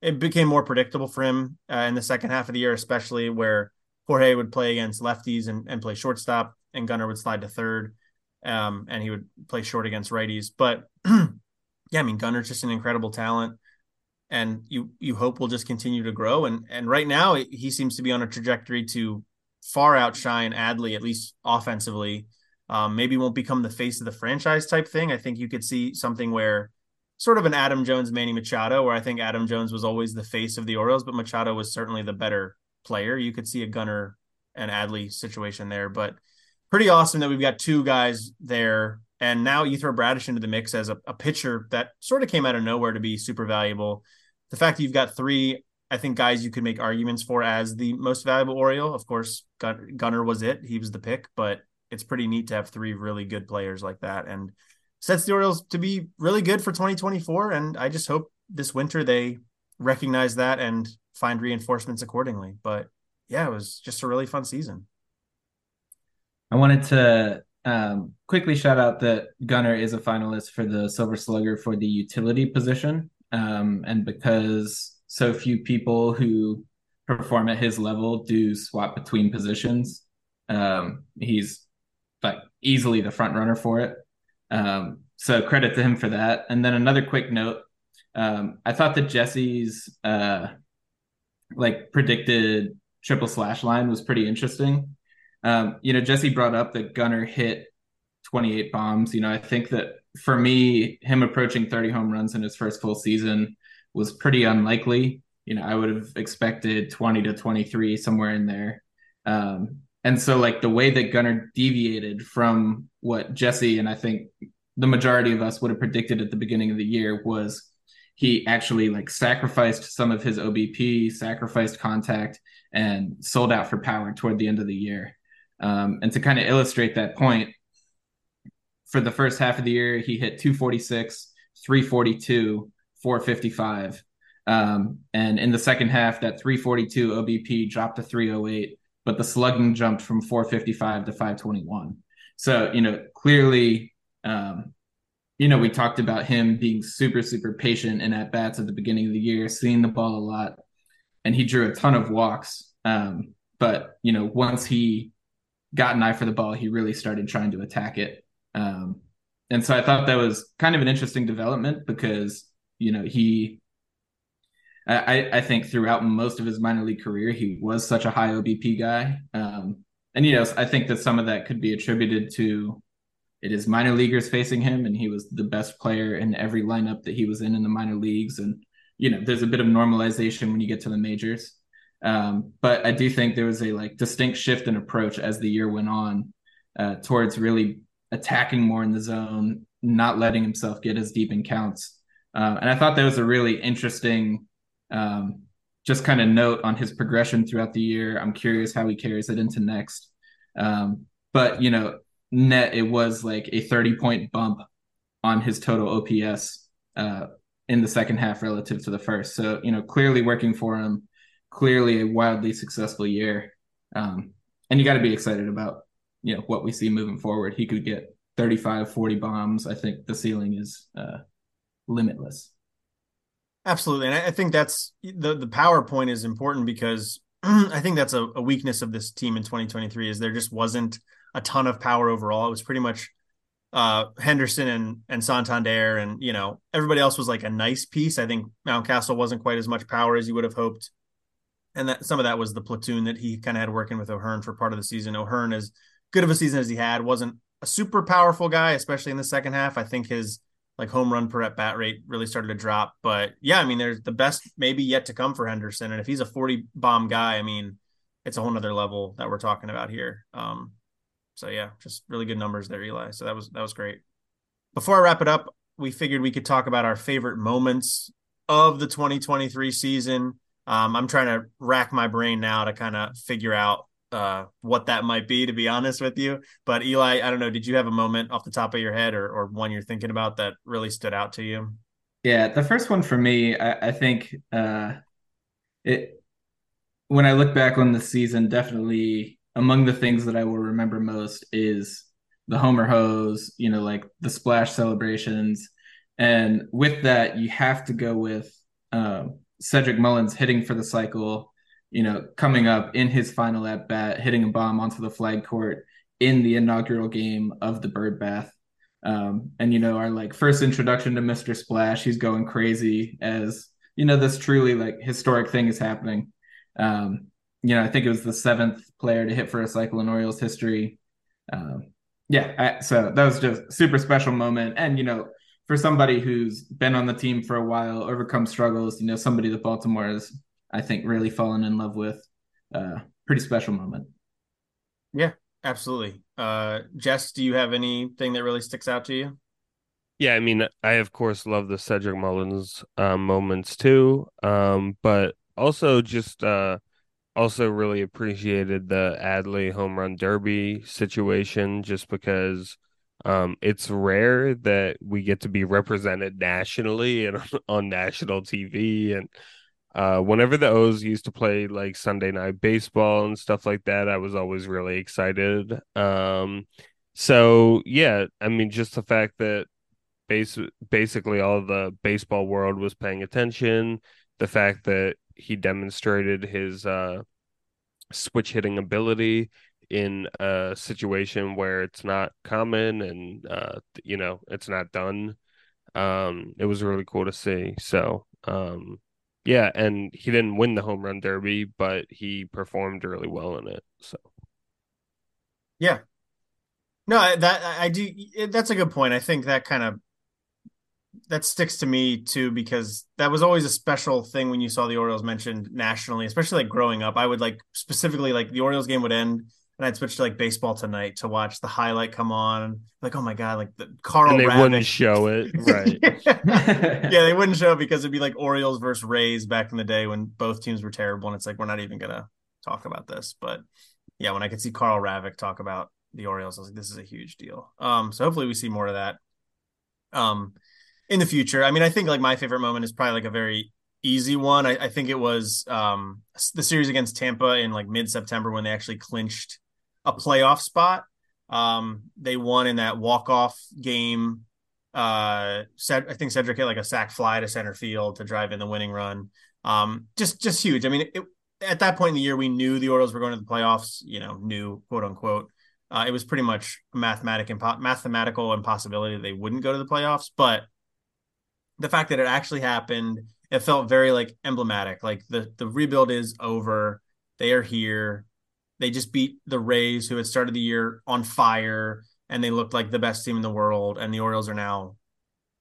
it became more predictable for him uh, in the second half of the year, especially where Jorge would play against lefties and, and play shortstop, and Gunnar would slide to third, um, and he would play short against righties. But yeah, I mean Gunnar's just an incredible talent, and you you hope will just continue to grow. And and right now he seems to be on a trajectory to far outshine Adley, at least offensively. Um, maybe won't become the face of the franchise type thing. I think you could see something where sort of an Adam Jones, Manny Machado, where I think Adam Jones was always the face of the Orioles, but Machado was certainly the better player. You could see a Gunnar and Adley situation there, but pretty awesome that we've got two guys there. And now you throw Bradish into the mix as a, a pitcher that sort of came out of nowhere to be super valuable. The fact that you've got three I think guys you could make arguments for as the most valuable Oriole. Of course, Gunnar was it; he was the pick. But it's pretty neat to have three really good players like that, and sets the Orioles to be really good for 2024. And I just hope this winter they recognize that and find reinforcements accordingly. But yeah, it was just a really fun season. I wanted to um, quickly shout out that Gunnar is a finalist for the Silver Slugger for the utility position. Um, and because so few people who perform at his level do swap between positions. Um, he's like easily the front runner for it. Um, so credit to him for that. And then another quick note: um, I thought that Jesse's uh, like predicted triple slash line was pretty interesting. Um, you know, Jesse brought up that Gunnar hit 28 bombs. You know, I think that for me, him approaching 30 home runs in his first full season was pretty unlikely. You know, I would have expected 20 to 23 somewhere in there. Um, and so like the way that Gunnar deviated from what Jesse and I think the majority of us would have predicted at the beginning of the year was he actually like sacrificed some of his OBP, sacrificed contact, and sold out for power toward the end of the year. Um, and to kind of illustrate that point, for the first half of the year, he hit 246, 342, 455. Um, and in the second half, that 342 OBP dropped to 308, but the slugging jumped from 455 to 521. So, you know, clearly, um, you know, we talked about him being super, super patient and at bats at the beginning of the year, seeing the ball a lot, and he drew a ton of walks. Um, but, you know, once he got an eye for the ball, he really started trying to attack it. Um, and so I thought that was kind of an interesting development because you know, he I, I think throughout most of his minor league career, he was such a high OBP guy. Um, and, you know, I think that some of that could be attributed to it is minor leaguers facing him, and he was the best player in every lineup that he was in in the minor leagues. And, you know, there's a bit of normalization when you get to the majors. Um, but I do think there was a like distinct shift in approach as the year went on uh, towards really attacking more in the zone, not letting himself get as deep in counts. Um, and I thought that was a really interesting, um, just kind of note on his progression throughout the year. I'm curious how he carries it into next. Um, but you know, net it was like a 30 point bump on his total OPS uh, in the second half relative to the first. So you know, clearly working for him. Clearly a wildly successful year, um, and you got to be excited about you know what we see moving forward. He could get 35, 40 bombs. I think the ceiling is uh, limitless. Absolutely, and I think that's the the PowerPoint is important because I think that's a, a, weakness of this team in 2023 is there just wasn't a ton of power overall. It was pretty much uh, Henderson and and Santander, and you know everybody else was like a nice piece. I think Mountcastle wasn't quite as much power as you would have hoped, and that some of that was the platoon that he kind of had working with O'Hearn for part of the season. O'Hearn, as good of a season as he had, wasn't a super powerful guy, especially in the second half. I think his like home run per at bat rate really started to drop. But yeah, I mean, there's the best maybe yet to come for Henderson. And if he's a 40 bomb guy, I mean, it's a whole nother level that we're talking about here. Um, so yeah, just really good numbers there, Eli. So that was that was great. Before I wrap it up, we figured we could talk about our favorite moments of the 2023 season. Um, I'm trying to rack my brain now to kind of figure out uh, what that might be, to be honest with you. But Eli, I don't know. Did you have a moment off the top of your head, or or one you're thinking about that really stood out to you? Yeah, the first one for me, I, I think uh, it. When I look back on the season, definitely among the things that I will remember most is the Homer hose. You know, like the splash celebrations, and with that, you have to go with um, Cedric Mullins hitting for the cycle you know, coming up in his final at bat, hitting a bomb onto the flag court in the inaugural game of the Bird Bath. Um, and you know, our like first introduction to Mr. Splash, he's going crazy as you know, this truly like historic thing is happening. Um, you know, I think it was the seventh player to hit for a cycle in Orioles history. Um, yeah, I, so that was just super special moment. And you know, for somebody who's been on the team for a while, overcome struggles, you know, somebody that Baltimore is I think really fallen in love with. Uh, pretty special moment. Yeah, absolutely. Uh, Jess, do you have anything that really sticks out to you? Yeah, I mean, I of course love the Cedric Mullins uh, moments too, um, but also just uh, also really appreciated the Adley home run derby situation, just because um, it's rare that we get to be represented nationally and on national TV, and uh, whenever the O's used to play like Sunday night baseball and stuff like that, I was always really excited. Um, so yeah, I mean, just the fact that base basically all the baseball world was paying attention, the fact that he demonstrated his uh, switch hitting ability in a situation where it's not common and uh, you know it's not done. Um, it was really cool to see. So um, yeah, and he didn't win the home run derby, but he performed really well in it. So, yeah, no, that I do. That's a good point. I think that kind of that sticks to me too because that was always a special thing when you saw the Orioles mentioned nationally, especially like growing up. I would like specifically like the Orioles game would end and I'd switch to like baseball tonight to watch the highlight come on. Like, oh my god, like the Karl. And they Ravech. wouldn't show it, right? yeah, they wouldn't show it because it'd be like Orioles versus Rays back in the day when both teams were terrible, and it's like we're not even gonna talk about this. But yeah, when I could see Karl Ravech talk about the Orioles, I was like, this is a huge deal. Um, so hopefully we see more of that. Um, in the future, I mean, I think like my favorite moment is probably like a very easy one. I, I think it was um the series against Tampa in like mid September when they actually clinched a playoff spot. Um, they won in that walk off game. Uh, I think Cedric hit like a sac fly to center field to drive in the winning run. Um, just just huge. I mean, it, at that point in the year, we knew the Orioles were going to the playoffs. You know, knew quote unquote. Uh, it was pretty much mathematic impo- mathematical impossibility they wouldn't go to the playoffs. But the fact that it actually happened, it felt very like emblematic. Like the the rebuild is over. They are here. They just beat the Rays, who had started the year on fire, and they looked like the best team in the world. And the Orioles are now,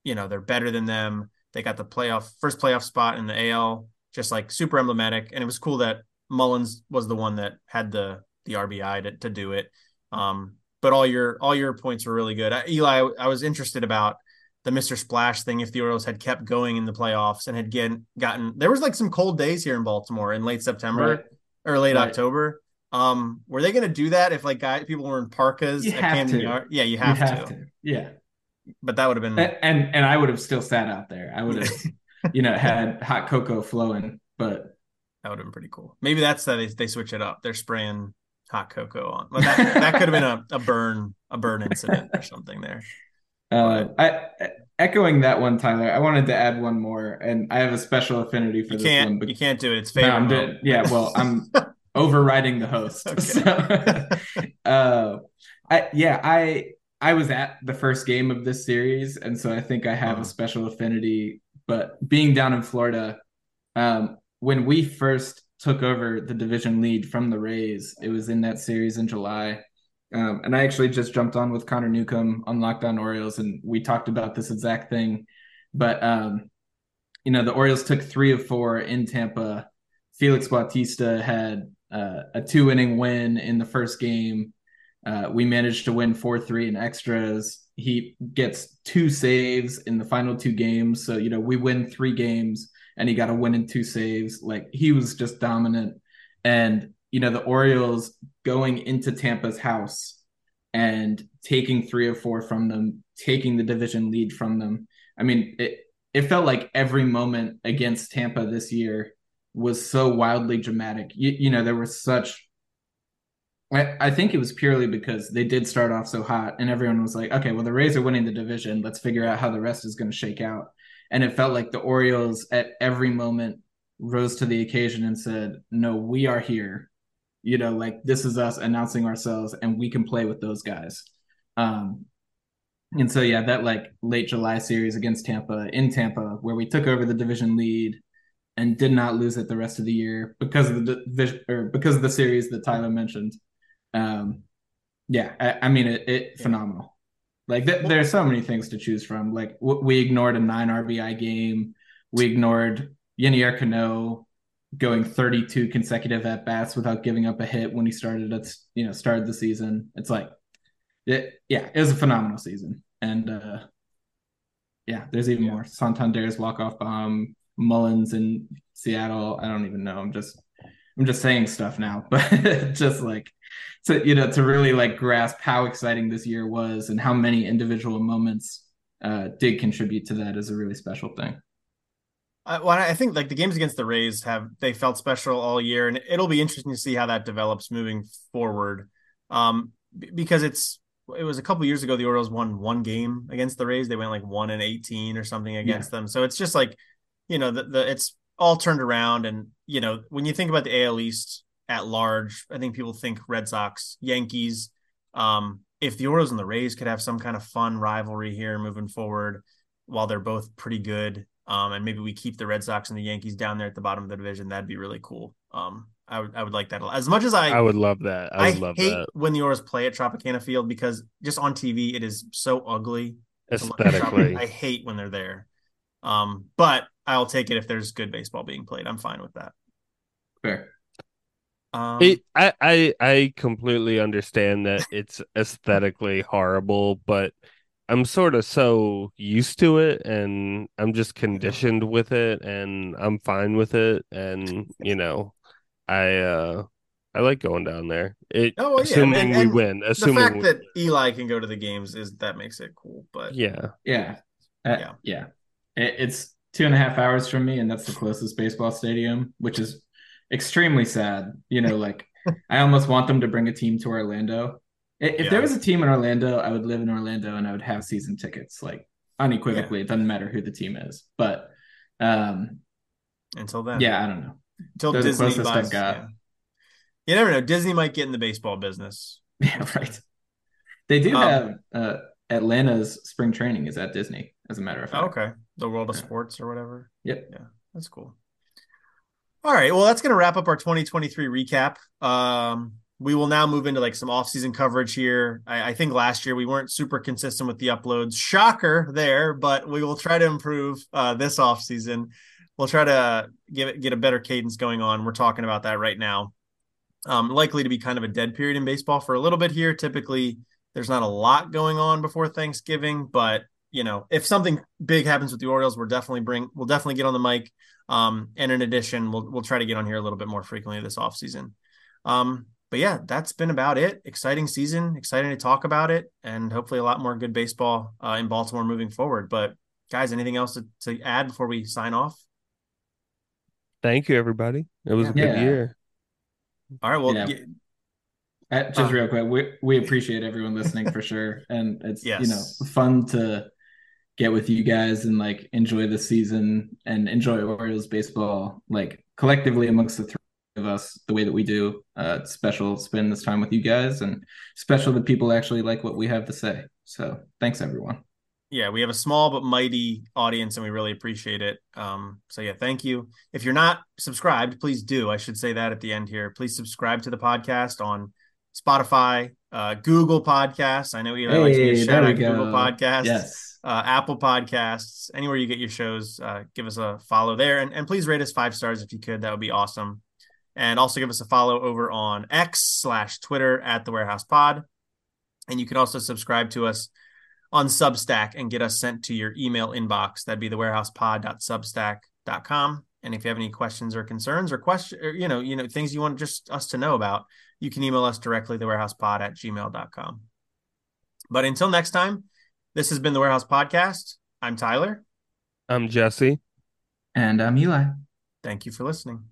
you know, they're better than them. They got the playoff first playoff spot in the AL, just like super emblematic. And it was cool that Mullins was the one that had the the RBI to, to do it. Um, but all your all your points were really good. Eli, I, I was interested about the Mr. Splash thing if the Orioles had kept going in the playoffs and had get, gotten there was like some cold days here in Baltimore in late September right. or late right. October. Um, were they going to do that if like guy people were in parkas you at Camden to. Yard? Yeah, you have, you have to. to. Yeah, but that would have been and, and, and I would have still sat out there. I would have, you know, had hot cocoa flowing, but that would have been pretty cool. Maybe that's that they they switch it up. They're spraying hot cocoa on. Well, that that could have been a, a burn a burn incident or something there. Uh, I echoing that one, Tyler. I wanted to add one more, and I have a special affinity for you this can't, one. But you can't do it. It's favorite. No, yeah, well, I'm overriding the host. Okay. So, uh, I yeah, I I was at the first game of this series, and so I think I have uh-huh. a special affinity. But being down in Florida, um, when we first took over the division lead from the Rays, it was in that series in July. Um, and I actually just jumped on with Connor Newcomb on Locked On Orioles, and we talked about this exact thing. But um, you know, the Orioles took three of four in Tampa. Felix Bautista had uh, a two inning win in the first game. Uh, we managed to win 4 3 in extras. He gets two saves in the final two games. So, you know, we win three games and he got a win and two saves. Like he was just dominant. And you know, the Orioles going into Tampa's house and taking three or four from them, taking the division lead from them. I mean, it it felt like every moment against Tampa this year was so wildly dramatic. You, you know, there was such. I, I think it was purely because they did start off so hot, and everyone was like, "Okay, well, the Rays are winning the division. Let's figure out how the rest is going to shake out." And it felt like the Orioles at every moment rose to the occasion and said, "No, we are here. You know, like this is us announcing ourselves, and we can play with those guys." Um, and so yeah, that like late July series against Tampa in Tampa, where we took over the division lead and did not lose it the rest of the year because of the division or because of the series that Tyler mentioned. Um, yeah, I, I mean it, it yeah. phenomenal. Like th- there are so many things to choose from. Like w- we ignored a nine RBI game, we ignored Yennier Cano going 32 consecutive at bats without giving up a hit when he started at you know started the season. It's like it, yeah, it was a phenomenal season. And uh, yeah, there's even yeah. more. Santander's walk off bomb, Mullins in Seattle. I don't even know. I'm just I'm just saying stuff now, but just like to you know to really like grasp how exciting this year was and how many individual moments uh, did contribute to that is a really special thing. Well, I think like the games against the Rays have they felt special all year, and it'll be interesting to see how that develops moving forward. Um, because it's it was a couple years ago the Orioles won one game against the Rays. They went like one and eighteen or something against yeah. them. So it's just like, you know, the, the it's all turned around. And you know, when you think about the AL East at large, I think people think Red Sox, Yankees. Um, if the Orioles and the Rays could have some kind of fun rivalry here moving forward, while they're both pretty good, um, and maybe we keep the Red Sox and the Yankees down there at the bottom of the division, that'd be really cool. Um, I would I would like that as much as I I would love that. I would I love hate that. when the Orioles play at Tropicana Field because just on TV it is so ugly. Aesthetically, I hate when they're there. Um, but I'll take it if there's good baseball being played. I'm fine with that. Fair. Um, it, I, I I completely understand that it's aesthetically horrible, but I'm sort of so used to it and I'm just conditioned with it and I'm fine with it and you know I uh I like going down there. It, oh, yeah. assuming and, and we win. Assuming the fact we... that Eli can go to the games is that makes it cool. But yeah, yeah, uh, yeah, yeah. It, it's two and a half hours from me, and that's the closest baseball stadium, which is extremely sad. You know, like I almost want them to bring a team to Orlando. If yeah. there was a team in Orlando, I would live in Orlando and I would have season tickets, like unequivocally. Yeah. It doesn't matter who the team is, but um, until then, yeah, I don't know. Until They're Disney buys, got. Yeah. You never know. Disney might get in the baseball business. Yeah, right. They do um, have uh, Atlanta's spring training is at Disney, as a matter of fact. Okay, the World of. Sports or whatever. Yep. Yeah, that's cool. All right. Well, that's going to wrap up our 2023 recap. Um, we will now move into like some off-season coverage here. I, I, think last year we weren't super consistent with the uploads. Shocker there, but we will try to improve uh, this off-season. We'll try to get get a better cadence going on. We're talking about that right now. Um, likely to be kind of a dead period in baseball for a little bit here. Typically, there's not a lot going on before Thanksgiving, but you know, if something big happens with the Orioles, we're definitely bring we'll definitely get on the mic. Um, and in addition, we'll we'll try to get on here a little bit more frequently this offseason. Um, but yeah, that's been about it. Exciting season, exciting to talk about it, and hopefully a lot more good baseball uh, in Baltimore moving forward. But guys, anything else to, to add before we sign off? Thank you, everybody. It was yeah. a good year. All right. Well, yeah. Uh, just uh, real quick, we we appreciate everyone listening for sure, and it's yes. you know fun to get with you guys and like enjoy the season and enjoy Orioles baseball like collectively amongst the three of us the way that we do. Uh, special spend this time with you guys and special that people actually like what we have to say. So thanks everyone yeah, we have a small but mighty audience and we really appreciate it. Um, so yeah, thank you. If you're not subscribed, please do. I should say that at the end here. Please subscribe to the podcast on Spotify, uh, Google Podcasts. I know you hey, like to shout out Google Podcasts, yes, uh, Apple Podcasts, anywhere you get your shows. Uh, give us a follow there, and, and please rate us five stars if you could. That would be awesome. And also give us a follow over on X slash Twitter at the Warehouse Pod. And you can also subscribe to us on Substack and get us sent to your email inbox. That'd be the warehousepod.substack.com. And if you have any questions or concerns or question, or, you know, you know, things you want just us to know about, you can email us directly, the warehousepod at gmail.com. But until next time, this has been the Warehouse Podcast. I'm Tyler. I'm Jesse. And I'm Eli. Thank you for listening.